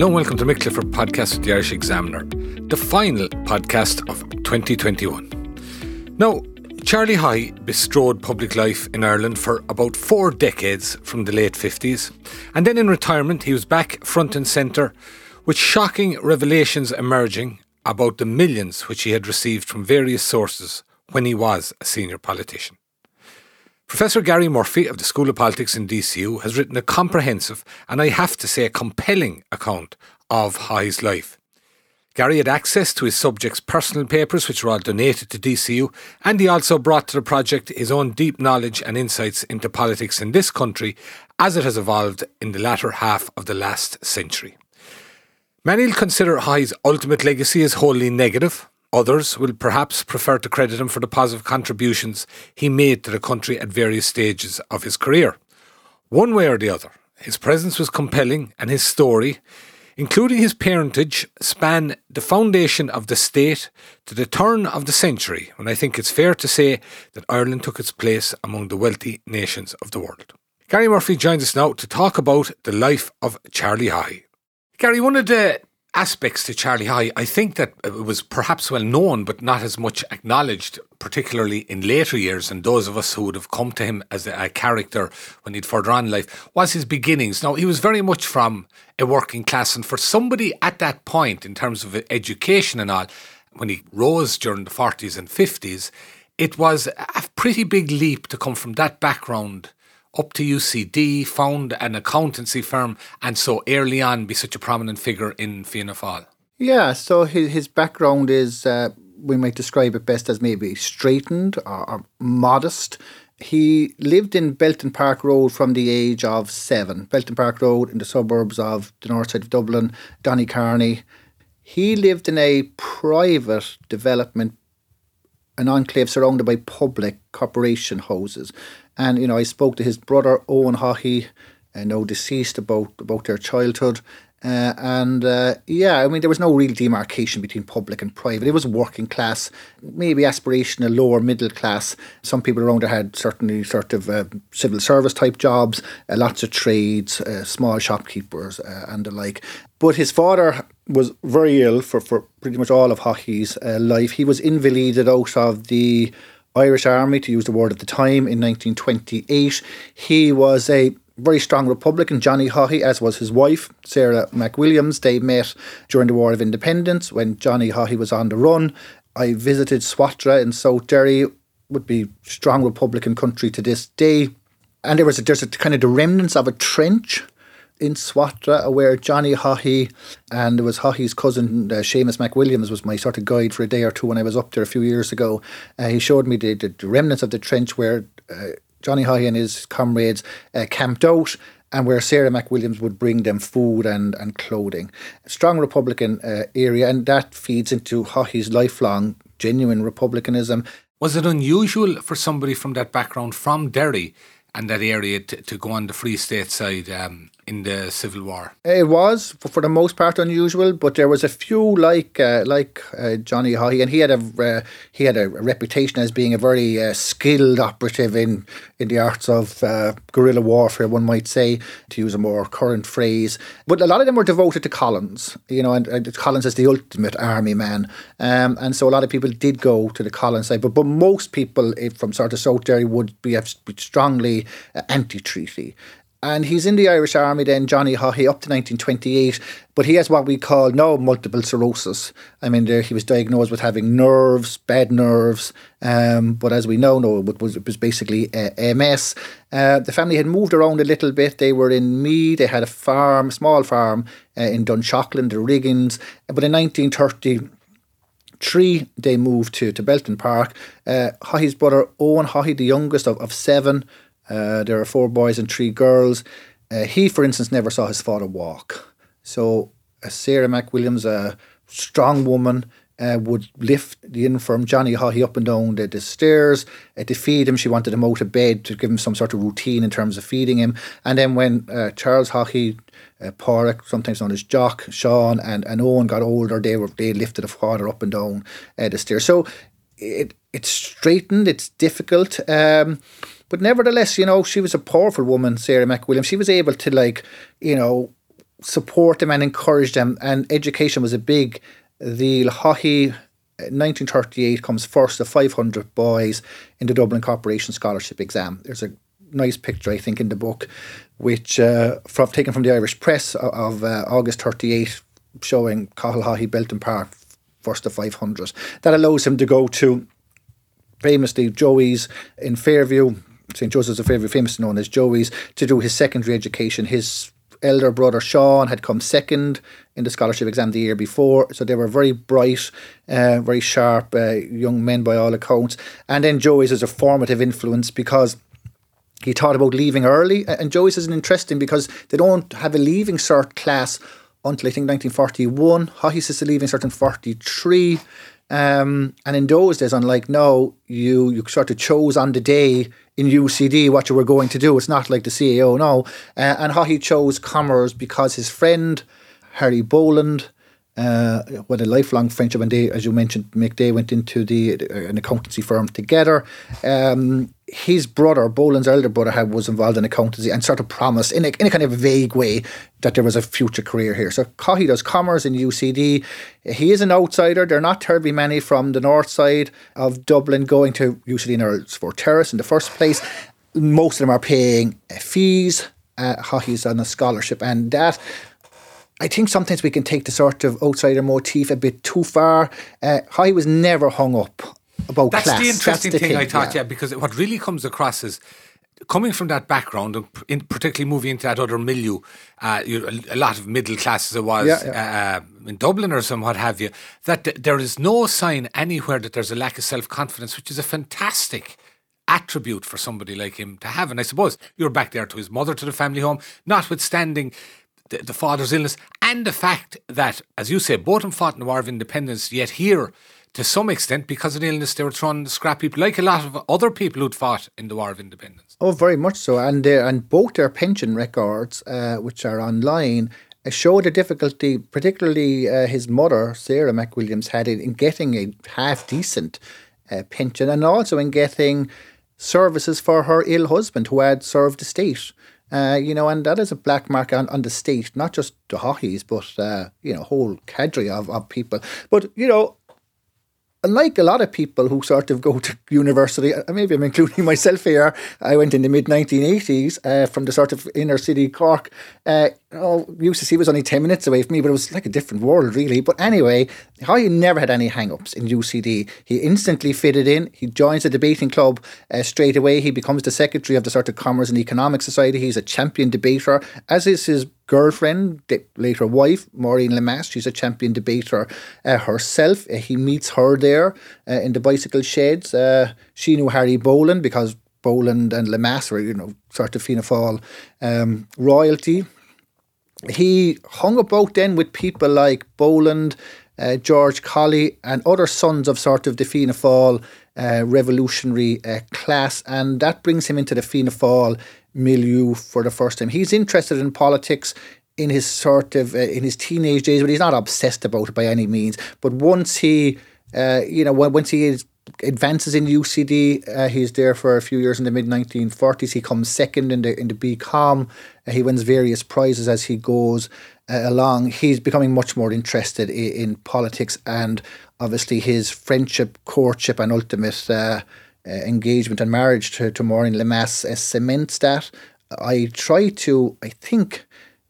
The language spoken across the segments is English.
Hello and welcome to Mick Clifford podcast with the Irish Examiner, the final podcast of 2021. Now, Charlie Haughey bestrode public life in Ireland for about four decades from the late 50s, and then in retirement he was back front and centre with shocking revelations emerging about the millions which he had received from various sources when he was a senior politician. Professor Gary Murphy of the School of Politics in DCU has written a comprehensive and I have to say a compelling account of Haughey's life. Gary had access to his subjects' personal papers, which were all donated to DCU, and he also brought to the project his own deep knowledge and insights into politics in this country as it has evolved in the latter half of the last century. Many will consider Haughey's ultimate legacy as wholly negative, Others will perhaps prefer to credit him for the positive contributions he made to the country at various stages of his career. One way or the other, his presence was compelling and his story, including his parentage, span the foundation of the state to the turn of the century, when I think it's fair to say that Ireland took its place among the wealthy nations of the world. Gary Murphy joins us now to talk about the life of Charlie Haughey. Gary, one of the aspects to Charlie Haughey, I think that it was perhaps well known, but not as much acknowledged, particularly in later years, and those of us who would have come to him as a, character when he'd further on in life, was his beginnings. Now, he was very much from a working class, and for somebody at that point, in terms of education and all, when he rose during the 40s and 50s, it was a pretty big leap to come from that background up to UCD, found an accountancy firm, and so early on be such a prominent figure in Fianna Fáil? Yeah, so his, his background is, uh, we might describe it best as maybe straightened or, or modest. He lived in Belton Park Road from the age of seven. Belton Park Road in the suburbs of the north side of Dublin, Donnycarney. He lived in a private development, an enclave surrounded by public corporation houses. And you know, I spoke to his brother Owen Haughey, uh, now deceased, about about their childhood. Uh, and uh, yeah, I mean, there was no real demarcation between public and private. It was working class, maybe aspirational lower middle class. Some people around there had certainly sort of uh, civil service type jobs, uh, lots of trades, uh, small shopkeepers, uh, and the like. But his father was very ill for, for pretty much all of Haughey's life. He was invalided out of the Irish Army, to use the word at the time, in 1928. He was a very strong Republican, Johnny Haughey, as was his wife, Sarah McWilliams. They met during the War of Independence when Johnny Haughey was on the run. I visited Swatragh in South Derry, would be strong Republican country to this day. And there was a, there's a kind of the remnants of a trench in Swatragh where Johnny Haughey and it was Haughey's cousin uh, Seamus McWilliams was my sort of guide for a day or two when I was up there a few years ago. Uh, he showed me the, the, remnants of the trench where uh, Johnny Haughey and his comrades uh, camped out and where Sarah McWilliams would bring them food and, and clothing. A strong Republican uh, area, and that feeds into Haughey's lifelong genuine Republicanism. Was it unusual for somebody from that background, from Derry and that area, to, to go on the Free State side? Um, in the Civil War. It was for the most part unusual, but there was a few like uh, like uh, Johnny Haughey, and he had a uh, he had a reputation as being a very uh, skilled operative in in the arts of uh, guerrilla warfare. One might say, to use a more current phrase. But a lot of them were devoted to Collins, you know, and, and Collins is the ultimate army man, um, and so a lot of people did go to the Collins side. But but most people from sort of South Derry would be strongly anti-treaty. And he's in the Irish Army then, Johnny Haughey, up to 1928. But he has what we call now multiple sclerosis. I mean, there he was diagnosed with having nerves, bad nerves. Um, but as we now know, it was, it was basically uh, MS. Uh, the family had moved around a little bit. They were in Meath. They had a farm, small farm uh, in Dunshaughlin, the Riggins. But in 1930, Three, they moved to, to Belton Park. Uh, Haughey's brother, Owen Haughey, the youngest of, of seven, uh, there are four boys and three girls. Uh, he, for instance, never saw his father walk. So Sarah McWilliams, a strong woman, uh, would lift the infirm Johnny Haughey up and down the, the stairs uh, to feed him. She wanted him out of bed to give him some sort of routine in terms of feeding him. And then when uh, Charles Haughey, uh, Padraig, sometimes known as Jock, Sean, and, and Owen got older, they were they lifted the father up and down uh, the stairs. So it it's straightened. It's difficult. Um, but nevertheless, you know, she was a powerful woman, Sarah McWilliams. She was able to, like, you know, support them and encourage them. And education was a big deal. Haughey 1938 comes first of 500 boys in the Dublin Corporation Scholarship Exam. There's a nice picture, I think, in the book, which uh, from taken from the Irish Press of uh, August 38, showing Cathal Haughey Belton Park first of 500. That allows him to go to famously Joey's in Fairview, St. Joseph's of Fairview, famously known as Joey's, to do his secondary education. His elder brother Sean had come second in the scholarship exam the year before, so they were very bright, uh, very sharp uh, young men by all accounts. And then Joey's is a formative influence because he thought about leaving early. And Joey's is interesting because they don't have a leaving cert class until I think 1941. Haughey's is a leaving cert in 43. Um, and in those days, unlike now, you you sort of chose on the day in UCD what you were going to do. It's not like the CAO now. Uh, and Haughey chose commerce because his friend Harry Boland uh, with a lifelong friendship, and they, as you mentioned, Mick, they went into the uh, an accountancy firm together. Um, his brother, Boland's elder brother, had, was involved in accountancy and sort of promised in a, in a kind of vague way that there was a future career here. So Haughey does commerce in UCD. He is an outsider. There are not terribly many from the north side of Dublin going to UCD in Earlsfort Terrace in the first place. Most of them are paying fees. Uh, Haughey's on a scholarship, and that I think sometimes we can take the sort of outsider motif a bit too far. Uh, Haughey was never hung up about That's class. the interesting That's the thing, I thought, yeah. because what really comes across is coming from that background, and in particularly moving into that other milieu, uh, a, a, lot of middle class as it was yeah, yeah. Uh, in Dublin or some what have you, that th- there is no sign anywhere that there's a lack of self confidence, which is a fantastic attribute for somebody like him to have. And I suppose you're back there to his mother, to the family home, notwithstanding the, the father's illness, and the fact that, as you say, both of fought in the War of Independence, yet here, to some extent, because of the illness, they were thrown the scrap heap, like a lot of other people who'd fought in the War of Independence. Oh, very much so. And and both their pension records, uh, which are online, uh, show the difficulty, particularly uh, his mother, Sarah McWilliams, had in, in getting a half decent uh, pension and also in getting services for her ill husband who had served the state. Uh, you know, and that is a black mark on, on the state, not just the Haughey's, but, uh, you know, whole cadre of, of people. But, you know, unlike a lot of people who sort of go to university, uh, maybe I'm including myself here, I went in the mid 1980s uh, from the sort of inner city Cork. Uh, oh, UCC was only 10 minutes away from me, but it was like a different world, really. But anyway, he never had any hang ups in UCD. He instantly fitted in. He joins the debating club uh, straight away. He becomes the secretary of the sort of Commerce and Economic Society. He's a champion debater, as is his girlfriend, later wife, Maureen Lemass. She's a champion debater uh, herself. Uh, he meets her there uh, in the bicycle sheds. Uh, she knew Harry Boland because Boland and Lemass were, you know, sort of Fianna Fáil um, royalty. He hung about then with people like Boland, uh, George Colley, and other sons of sort of the Fianna Fáil uh, revolutionary class, and that brings him into the Fianna Fáil milieu for the first time. He's interested in politics in his sort of uh, in his teenage days, but he's not obsessed about it by any means. But once he, uh, you know, once he is, advances in UCD, uh, he's there for a few years in the mid 1940s. He comes second in the in the BCom. Uh, he wins various prizes as he goes uh, along. He's becoming much more interested in, in, politics and obviously his friendship, courtship, and ultimate uh, engagement and marriage to, to Maureen Lemass uh, cements that. I try to, I think,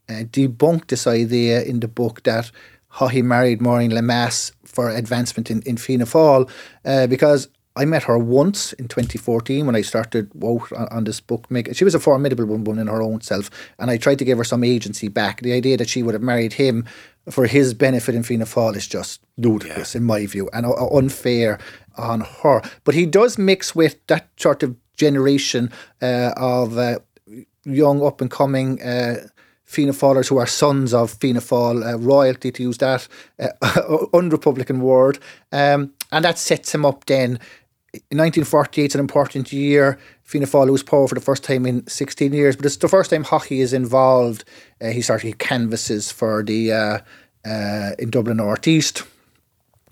uh, debunk this idea in the book that Haughey married Maureen Lemass for advancement in, in Fianna Fáil, uh, because I met her once in 2014 when I started out on, on this book. Make she was a formidable woman in her own self, and I tried to give her some agency back. The idea that she would have married him for his benefit in Fianna Fáil is just ludicrous yeah. in my view and uh, unfair on her. But he does mix with that sort of generation uh, of uh, young up and coming. Uh, Fianna Fáilers who are sons of Fianna Fáil uh, royalty, to use that uh, unrepublican word, um, and that sets him up then. In 1948 is an important year. Fianna Fáil power for the first time in 16 years, but it's the first time Haughey is involved. Uh, he started canvasses for the uh, uh, in Dublin North East.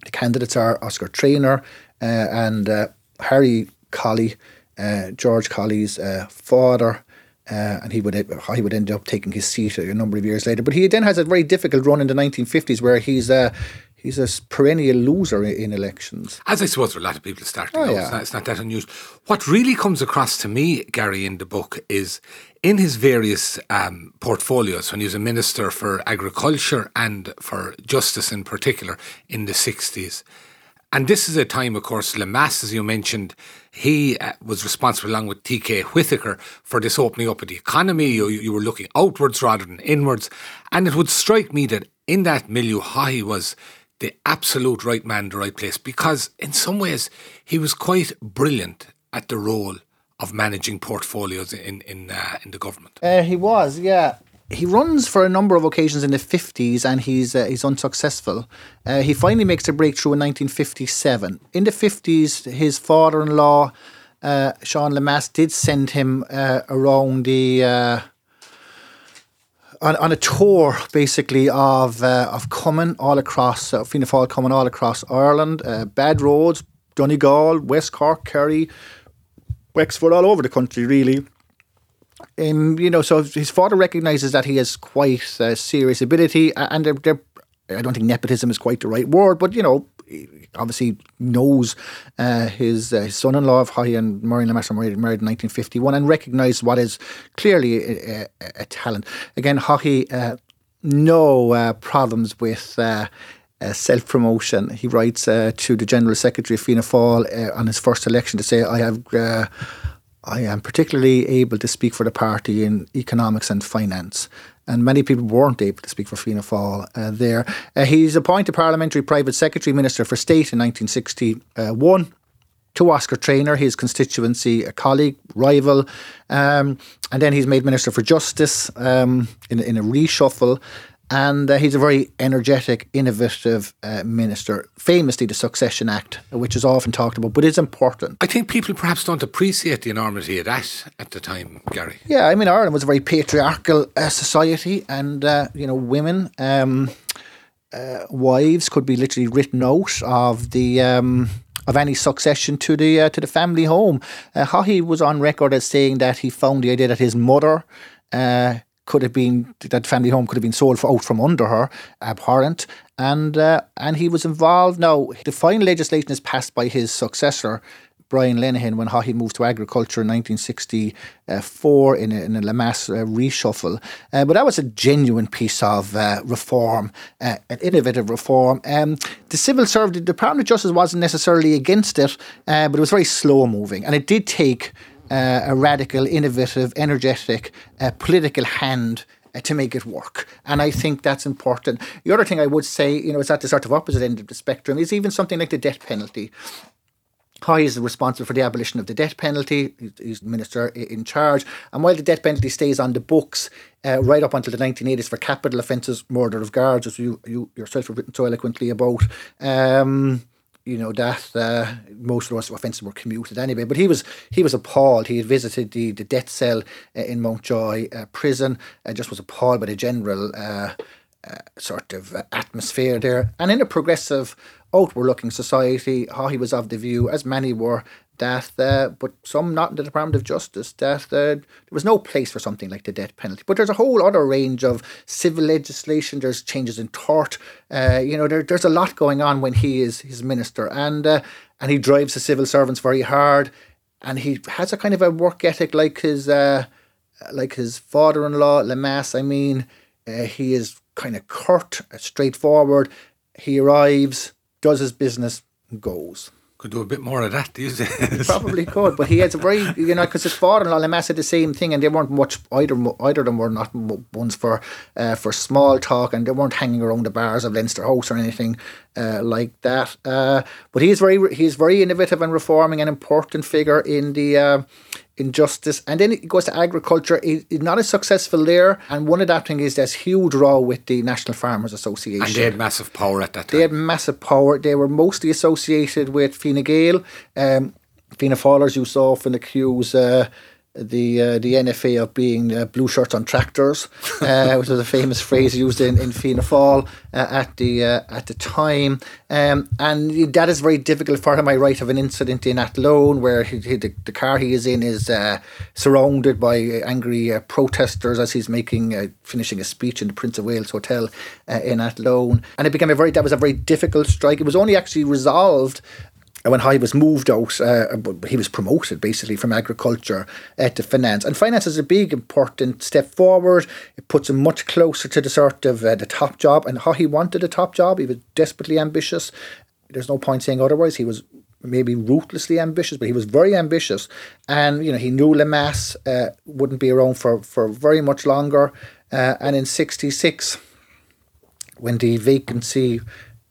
The candidates are Oscar Traynor, uh, and uh, Harry Colley, uh, George Colley's father, Uh, and he would he would end up taking his seat a number of years later. But he then has a very difficult run in the 1950s where he's uh, he's a perennial loser in elections. As I suppose for a lot of people starting oh, out, yeah. it's, not, it's not that unusual. What really comes across to me, Gary, in the book is in his various um, portfolios when he was a minister for agriculture and for justice in particular in the 60s. And this is a time, of course, Lemass, as you mentioned, he uh, was responsible along with TK Whitaker for this opening up of the economy. You, you, were looking outwards rather than inwards. And it would strike me that in that milieu, Haughey was the absolute right man, the right place, because in some ways he was quite brilliant at the role of managing portfolios in in uh, in the government. Uh, he was, yeah. He runs for a number of occasions in the fifties, and he's uh, he's unsuccessful. Uh, he finally makes a breakthrough in 1957. In the fifties, his father-in-law, uh, Sean Lemass, did send him uh, around the on, on a tour basically of uh, of coming all across uh, Fianna Fáil coming all across Ireland, uh, bad roads, Donegal, West Cork, Kerry, Wexford, all over the country really. And you know, so his father recognises that he has quite uh, serious ability, and they're, they're, I don't think nepotism is quite the right word, but you know, obviously knows uh, his, uh, his son-in-law of Haughey and Maureen Lemass married, married in 1951 and recognised what is clearly a, a, a talent. Again, Haughey, uh, no uh, problems with uh, uh, self promotion. He writes to the General Secretary of Fianna Fáil on his first election to say, I have. I am particularly able to speak for the party in economics and finance and many people weren't able to speak for Fianna Fáil uh, there. Uh, he's appointed Parliamentary Private Secretary Minister for State in 1961 to Oscar Traynor, his constituency, a colleague, rival. Um, and then he's made Minister for Justice um, in, in a reshuffle. And uh, he's a very energetic, innovative uh, minister. Famously, the Succession Act, which is often talked about, but is important. I think people perhaps don't appreciate the enormity of that at the time, Gary. Yeah, I mean, Ireland was a very patriarchal uh, society, and uh, you know, women, um, uh, wives could be literally written out of the. Um, of any succession to the uh, to the family home. Uh, Haughey was on record as saying that he found the idea that his mother uh, could have been that family home could have been sold for, out from under her, abhorrent, and uh, and he was involved. Now the final legislation is passed by his successor. Brian Lenihan, when Haughey moved to agriculture in 1964 in a, in a uh, reshuffle. Uh, but that was a genuine piece of uh, reform, uh, an innovative reform. Um, the civil service, the Department of Justice wasn't necessarily against it, uh, but it was very slow moving. And it did take uh, a radical, innovative, energetic uh, political hand uh, to make it work. And I think that's important. The other thing I would say, you know, is at the sort of opposite end of the spectrum is even something like the death penalty. Haughey is responsible for the abolition of the death penalty. He's minister in charge. And while the death penalty stays on the books uh, right up until the 1980s for capital offences, murder of guards, as you, you yourself have written so eloquently about, um, you know that uh, most of those offences were commuted anyway. But he was he was appalled. He had visited the, the death cell uh, in Mountjoy uh, prison and just was appalled by the general uh, uh, sort of atmosphere there. And in a progressive, outward-looking society, Haughey was of the view, as many were, that, uh, but some not in the Department of Justice, that uh, there was no place for something like the death penalty. But there's a whole other range of civil legislation. There's changes in tort. Uh, you know, there, there's a lot going on when he is his minister, and uh, and he drives the civil servants very hard, and he has a kind of a work ethic like his uh, like his father-in-law Lemass. I mean, uh, he is kind of curt, straightforward. He arrives, does his business, goes. Could do a bit more of that these days. Probably could, but he has a very, you know, because his father-in-law Lemass had the same thing, and they weren't much either. Either of them were not ones for uh, for small talk, and they weren't hanging around the bars of Leinster House or anything uh, like that. Uh, but he is very, he is very innovative and reforming, an important figure in the uh, injustice. And then it goes to agriculture. He's not as successful there. And one of that thing is there's huge row with the National Farmers Association. And they had massive power at that time. They had massive power. They were mostly associated with Fine Gael. Um, Fianna Fáilers you saw often accuse uh, the uh, the NFA of being uh, blue shirts on tractors, uh, which was a famous phrase used in in Fianna Fáil uh, at the uh, at the time, um, and that is very difficult for him. I write of an incident in Athlone where he, he, the, the car he is in is uh, surrounded by angry protesters as he's making finishing a speech in the Prince of Wales Hotel in Athlone, and it became a very that was a very difficult strike. It was only actually resolved when Haughey was moved out, uh, he was promoted basically from agriculture uh, to finance. And finance is a big, important step forward. It puts him much closer to the sort of uh, the top job. And Haughey wanted a top job, he was desperately ambitious. There's no point saying otherwise. He was maybe ruthlessly ambitious, but he was very ambitious. And, you know, he knew Lemass uh, wouldn't be around for, for very much longer. Uh, and in 66, when the vacancy,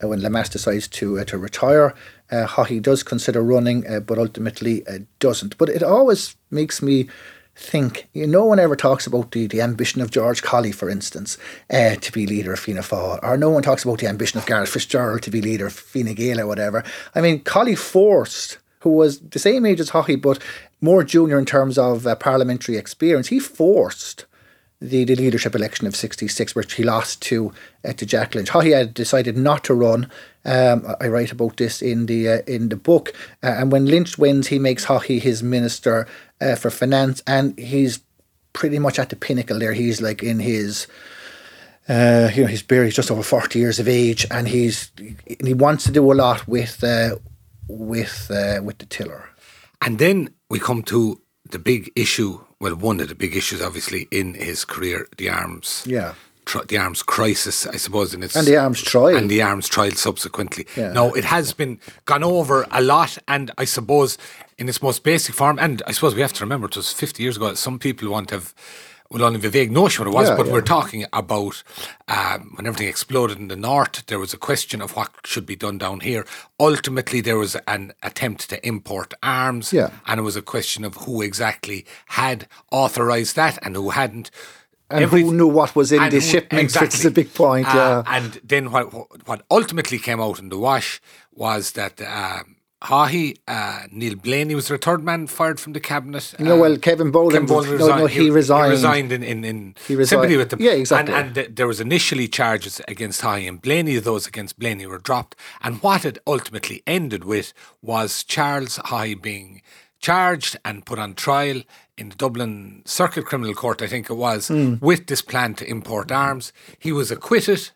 uh, when Lemass decides to, to retire, uh, Haughey does consider running, uh, but ultimately uh, doesn't. But it always makes me think, you know, no one ever talks about the, the ambition of George Colley, for instance, uh, to be leader of Fianna Fáil, or no one talks about the ambition of Garret FitzGerald to be leader of Fine Gael or whatever. I mean, Colley forced, who was the same age as Haughey but more junior in terms of uh, parliamentary experience, he forced the, the leadership election of 66, which he lost to uh, to Jack Lynch. Haughey had decided not to run. Um, I write about this in the uh, in the book. Uh, and when Lynch wins, he makes Haughey his minister uh, for finance, and he's pretty much at the pinnacle there. He's like in his. Uh, you know, he's barely just over forty years of age, and he's he wants to do a lot with uh, with with the tiller. And then we come to the big issue well, one of the big issues, obviously, in his career, the arms. Yeah. the arms crisis, I suppose, in its and the arms trial and the arms trial subsequently. Yeah. Now it has been gone over a lot, and I suppose in its most basic form, and I suppose we have to remember it was fifty years ago. Some people want to have well, only a vague notion what it was, yeah, but yeah. we're talking about um, when everything exploded in the north, there was a question of what should be done down here. Ultimately, there was an attempt to import arms, yeah. and it was a question of who exactly had authorised that and who hadn't. And Every, who knew what was in the shipment, exactly. which is a big point. Uh, yeah. And then what, what ultimately came out in the wash was that um, Haughey, uh, Neil Blaney was the third man fired from the cabinet. No, well, Kevin Boland, Kevin Boland resigned. No, no, he, he resigned. He resigned in, in, in he sympathy with them. Yeah, exactly. And, and th- there was initially charges against Haughey and Blaney. Those against Blaney were dropped. And what it ultimately ended with was Charles Haughey being charged and put on trial in the Dublin Circuit Criminal Court, I think it was, mm. with this plan to import arms. He was acquitted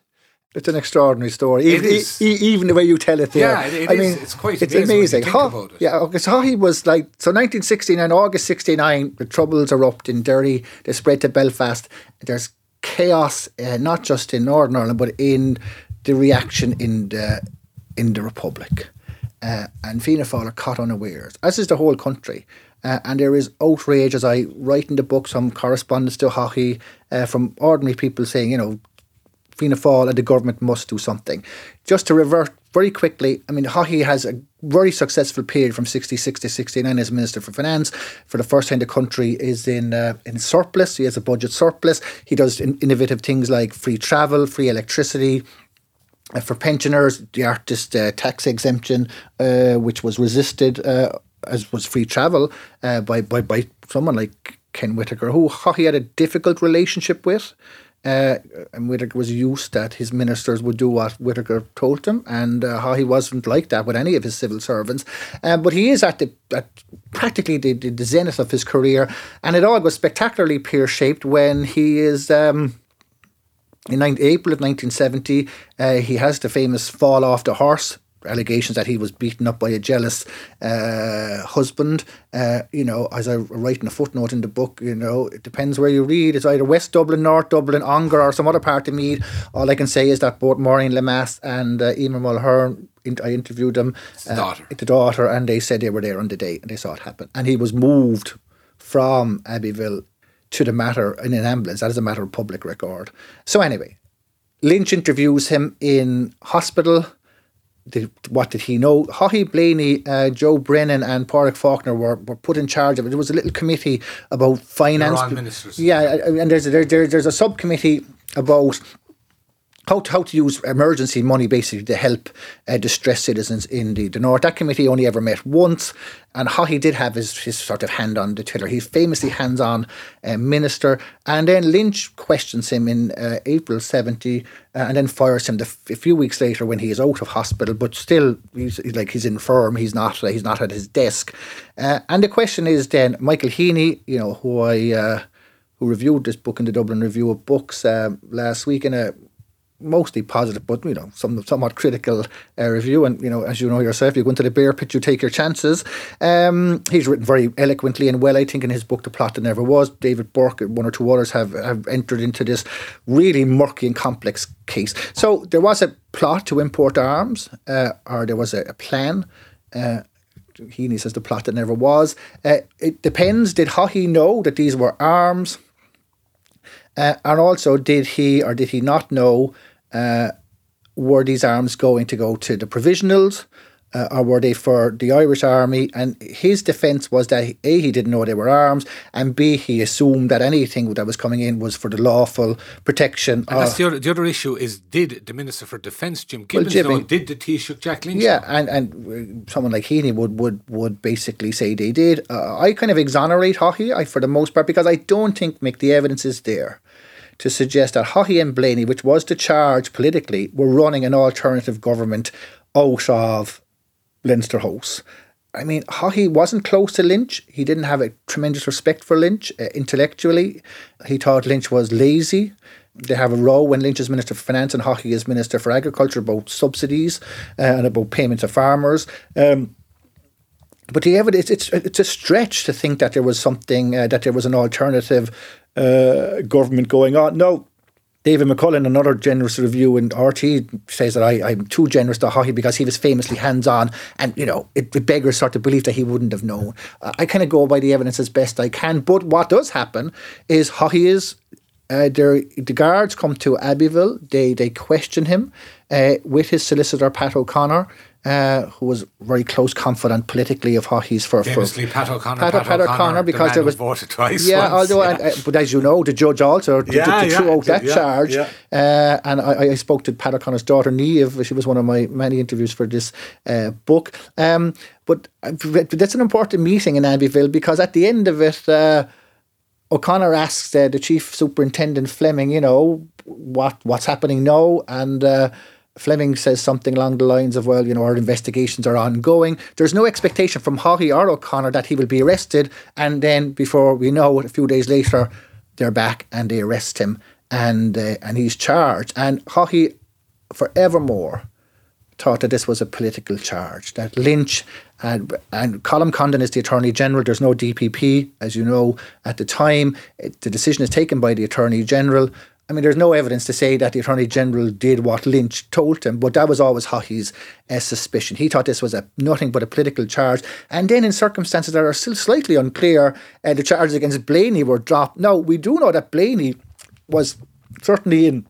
it's an extraordinary story, even, e- even the way you tell it there. Yeah, it, it I mean, it's quite it's amazing. How, Yeah, okay, so he was like so 1969, August 69, the troubles erupt in Derry. They spread to Belfast. There's chaos, uh, not just in Northern Ireland, but in the reaction in the in the Republic. Uh, and Fianna Fáil are caught unawares, as is the whole country. Uh, and there is outrage, as I write in the book, some correspondence to Haughey uh, from ordinary people saying, you know, Fianna Fáil and the government must do something. Just to revert very quickly, I mean, Haughey has a very successful period from 66 to 69 as Minister for Finance. For the first time, the country is in uh, in surplus. He has a budget surplus. He does in- innovative things like free travel, free electricity, uh, for pensioners, the artist uh, tax exemption, uh, which was resisted uh, as was free travel uh, by, by by someone like Ken Whitaker, who he had a difficult relationship with. Uh, and Whitaker was used that his ministers would do what Whitaker told them, and uh, Haughey wasn't like that with any of his civil servants. Um, but he is at the at practically the, the, zenith of his career, and it all goes spectacularly pear shaped when he is. Um, in April of 1970, uh, he has the famous fall off the horse allegations that he was beaten up by a jealous uh, husband. Uh, you know, as I write in a footnote in the book, you know, it depends where you read. It's either West Dublin, North Dublin, Ongar, or some other part of Meath. All I can say is that both Maureen Lemass and uh, Eimear Mulhern I interviewed them, uh, daughter. the daughter, and they said they were there on the day and they saw it happen. And he was moved from Abbeyville to the Mater in an ambulance. That is a matter of public record. So anyway, Lynch interviews him in hospital did, what did he know? Haughey Blaney, uh, Joe Brennan, and Padraig Faulkner were, were put in charge of it. There was a little committee about finance. ministers. Yeah, and there's there, there, there's a subcommittee about how to, how to use emergency money basically to help uh, distressed citizens in the, the north. That committee only ever met once, and Haughey did have his, his sort of hand on the tiller. He's famously hands on uh, minister. And then Lynch questions him in uh, April 70 uh, and then fires him the, a few weeks later when he is out of hospital, but still he's, he's like he's infirm, he's not, he's not at his desk. Uh, and the question is then Michael Heney, you know, who I uh, who reviewed this book in the Dublin Review of Books uh, last week in a mostly positive, but you know, some somewhat critical uh, review. And you know, as you know yourself, you go into the bear pit, you take your chances. Um, he's written very eloquently and well, I think, in his book, The Plot That Never Was. David Burke one or two others have have entered into this really murky and complex case. So there was a plot to import arms, uh, or there was a, a plan. Uh, Heney says the plot that never was. Uh, it depends. Did Haughey know that these were arms? Uh, and also, did he or did he not know uh, were these arms going to go to the provisionals uh, or were they for the Irish army? And his defence was that A, he didn't know they were arms, and B, he assumed that anything that was coming in was for the lawful protection. And that's the other, the other issue is did the Minister for Defence, Jim Gibbons, well, Jimmy, know, did the Taoiseach Jack Lynch? Yeah, and, and someone like Heney would, would, would basically say they did. Uh, I kind of exonerate Haughey I, for the most part because I don't think, Mick, the evidence is there to suggest that Haughey and Blaney, which was the charge politically, were running an alternative government out of Leinster House. I mean, Haughey wasn't close to Lynch. He didn't have a tremendous respect for Lynch uh, intellectually. He thought Lynch was lazy. They have a row when Lynch is Minister for Finance and Haughey is Minister for Agriculture about subsidies uh, and about payments to farmers. Um, but the evidence, it's, it's, it's a stretch to think that there was something, uh, that there was an alternative uh, government going on. No, David McCullagh, another generous review in RTÉ, says that I, I'm too generous to Haughey because he was famously hands on, and you know it, it beggars sort of belief that he wouldn't have known. Uh, I kind of go by the evidence as best I can, but what does happen is Haughey is. Uh, the guards come to Abbeyville. They they question him uh, with his solicitor Pat O'Connor uh, who was very close confidant politically of Haughey's for famously Pat O'Connor. Pat, Pat, Pat O'Connor, O'Connor because the there was voted twice. Yeah, once, although yeah. Uh, but as you know, the judge also yeah, threw out that charge. Uh, and I, I, spoke to Pat O'Connor's daughter Neve. She was one of my many interviews for this uh, book. Um, but uh, that's an important meeting in Abbeyville because at the end of it. Uh, O'Connor asks the chief superintendent Fleming, you know, what what's happening now, and Fleming says something along the lines of, well, you know, our investigations are ongoing. There's no expectation from Haughey or O'Connor that he will be arrested. And then before we know it, a few days later, they're back and they arrest him and uh, and he's charged. And Haughey, forevermore, thought that this was a political charge, that Lynch and, and Colm Condon is the Attorney General. There's no DPP, as you know, at the time. It, the decision is taken by the Attorney General. I mean, there's no evidence to say that the Attorney General did what Lynch told him, but that was always Haughey's uh, suspicion. He thought this was a nothing but a political charge. And then, in circumstances that are still slightly unclear, uh, the charges against Blaney were dropped. Now, we do know that Blaney was certainly in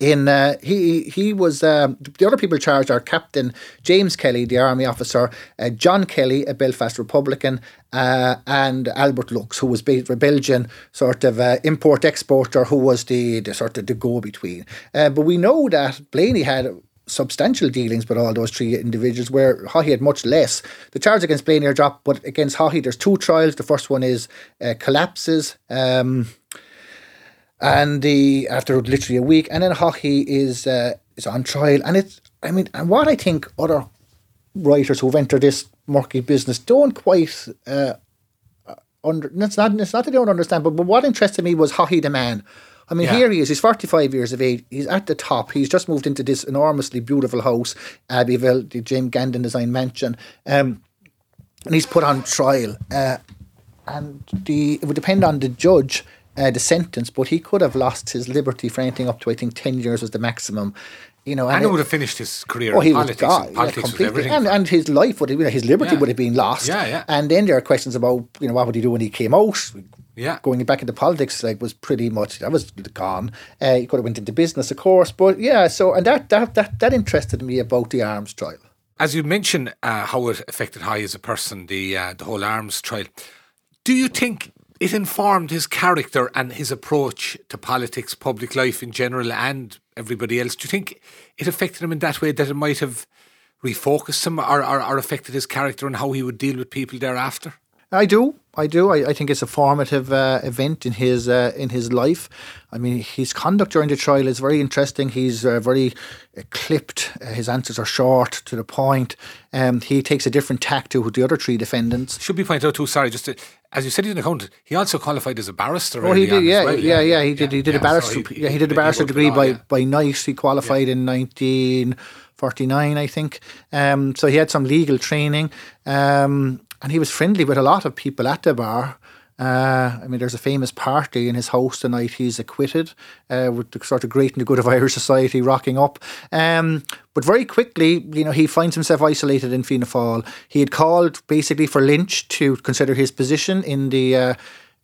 in uh, he he was um, the other people charged are Captain James Kelly, the army officer, uh, John Kelly, a Belfast Republican, uh, and Albert Luykx, who was a Belgian sort of uh, import exporter, who was the, the sort of the go between. Uh, but we know that Blaney had substantial dealings with all those three individuals, where Haughey had much less. The charge against Blaney are dropped, but against Haughey, there's two trials. The first one is uh, collapses. Um, and the after literally a week, and then Haughey is uh, is on trial, and it's I mean, and what I think other writers who've entered this murky business don't quite uh, under. It's not it's not that they don't understand, but, but what interested me was Haughey the man. I mean, yeah. here he is. He's 45 years of age. He's at the top. He's just moved into this enormously beautiful house, Abbeyville, the James Gandon design mansion. Um, and he's put on trial. Uh, and the it would depend on the judge uh, the sentence, but he could have lost his liberty for anything up to I think ten years was the maximum. You know, and, and it would have finished his career. Oh, he politics, was gone, yeah, completely, and, and his life would have, you know, his liberty Yeah. would have been lost. Yeah, yeah. And then there are questions about you know what would he do when he came out. Yeah. going back into politics like was pretty much that was gone. Uh, he could have went into business, of course, but yeah. So and that that that that interested me about the arms trial. As you mentioned, uh, how it affected Haughey as a person, the uh, the whole arms trial. Do you think it informed his character and his approach to politics, public life in general, and everybody else. Do you think it affected him in that way that it might have refocused him or, or, or affected his character and how he would deal with people thereafter? I do. I do. I, I think it's a formative uh, event in his uh, in his life. I mean, his conduct during the trial is very interesting. He's uh, very clipped. Uh, his answers are short to the point. Um, he takes a different tack to the other three defendants. Should be pointed out too. Sorry, just to, as you said, he's an accountant. He also qualified as a barrister. Oh, he did. Yeah, well, yeah, yeah, yeah, He did. He did yeah, a barrister. So he, yeah, he did a barrister degree by by NICE. He qualified in nineteen forty nine, I think. Um, so he had some legal training. Um, and he was friendly with a lot of people at the bar. Uh, I mean, there's a famous party in his house the night he's acquitted, uh, with the sort of great and the good of Irish society rocking up. Um, but very quickly, you know, he finds himself isolated in Fianna Fáil. He had called basically for Lynch to consider his position in the uh,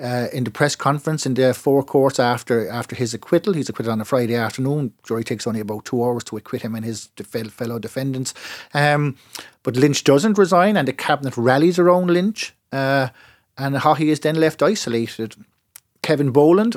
uh, in the press conference in the four courts after after his acquittal. He's acquitted on a Friday afternoon. Jury takes only about two hours to acquit him and his fellow defendants. Um, but Lynch doesn't resign, and the cabinet rallies around Lynch, uh, and Haughey is then left isolated. Kevin Boland,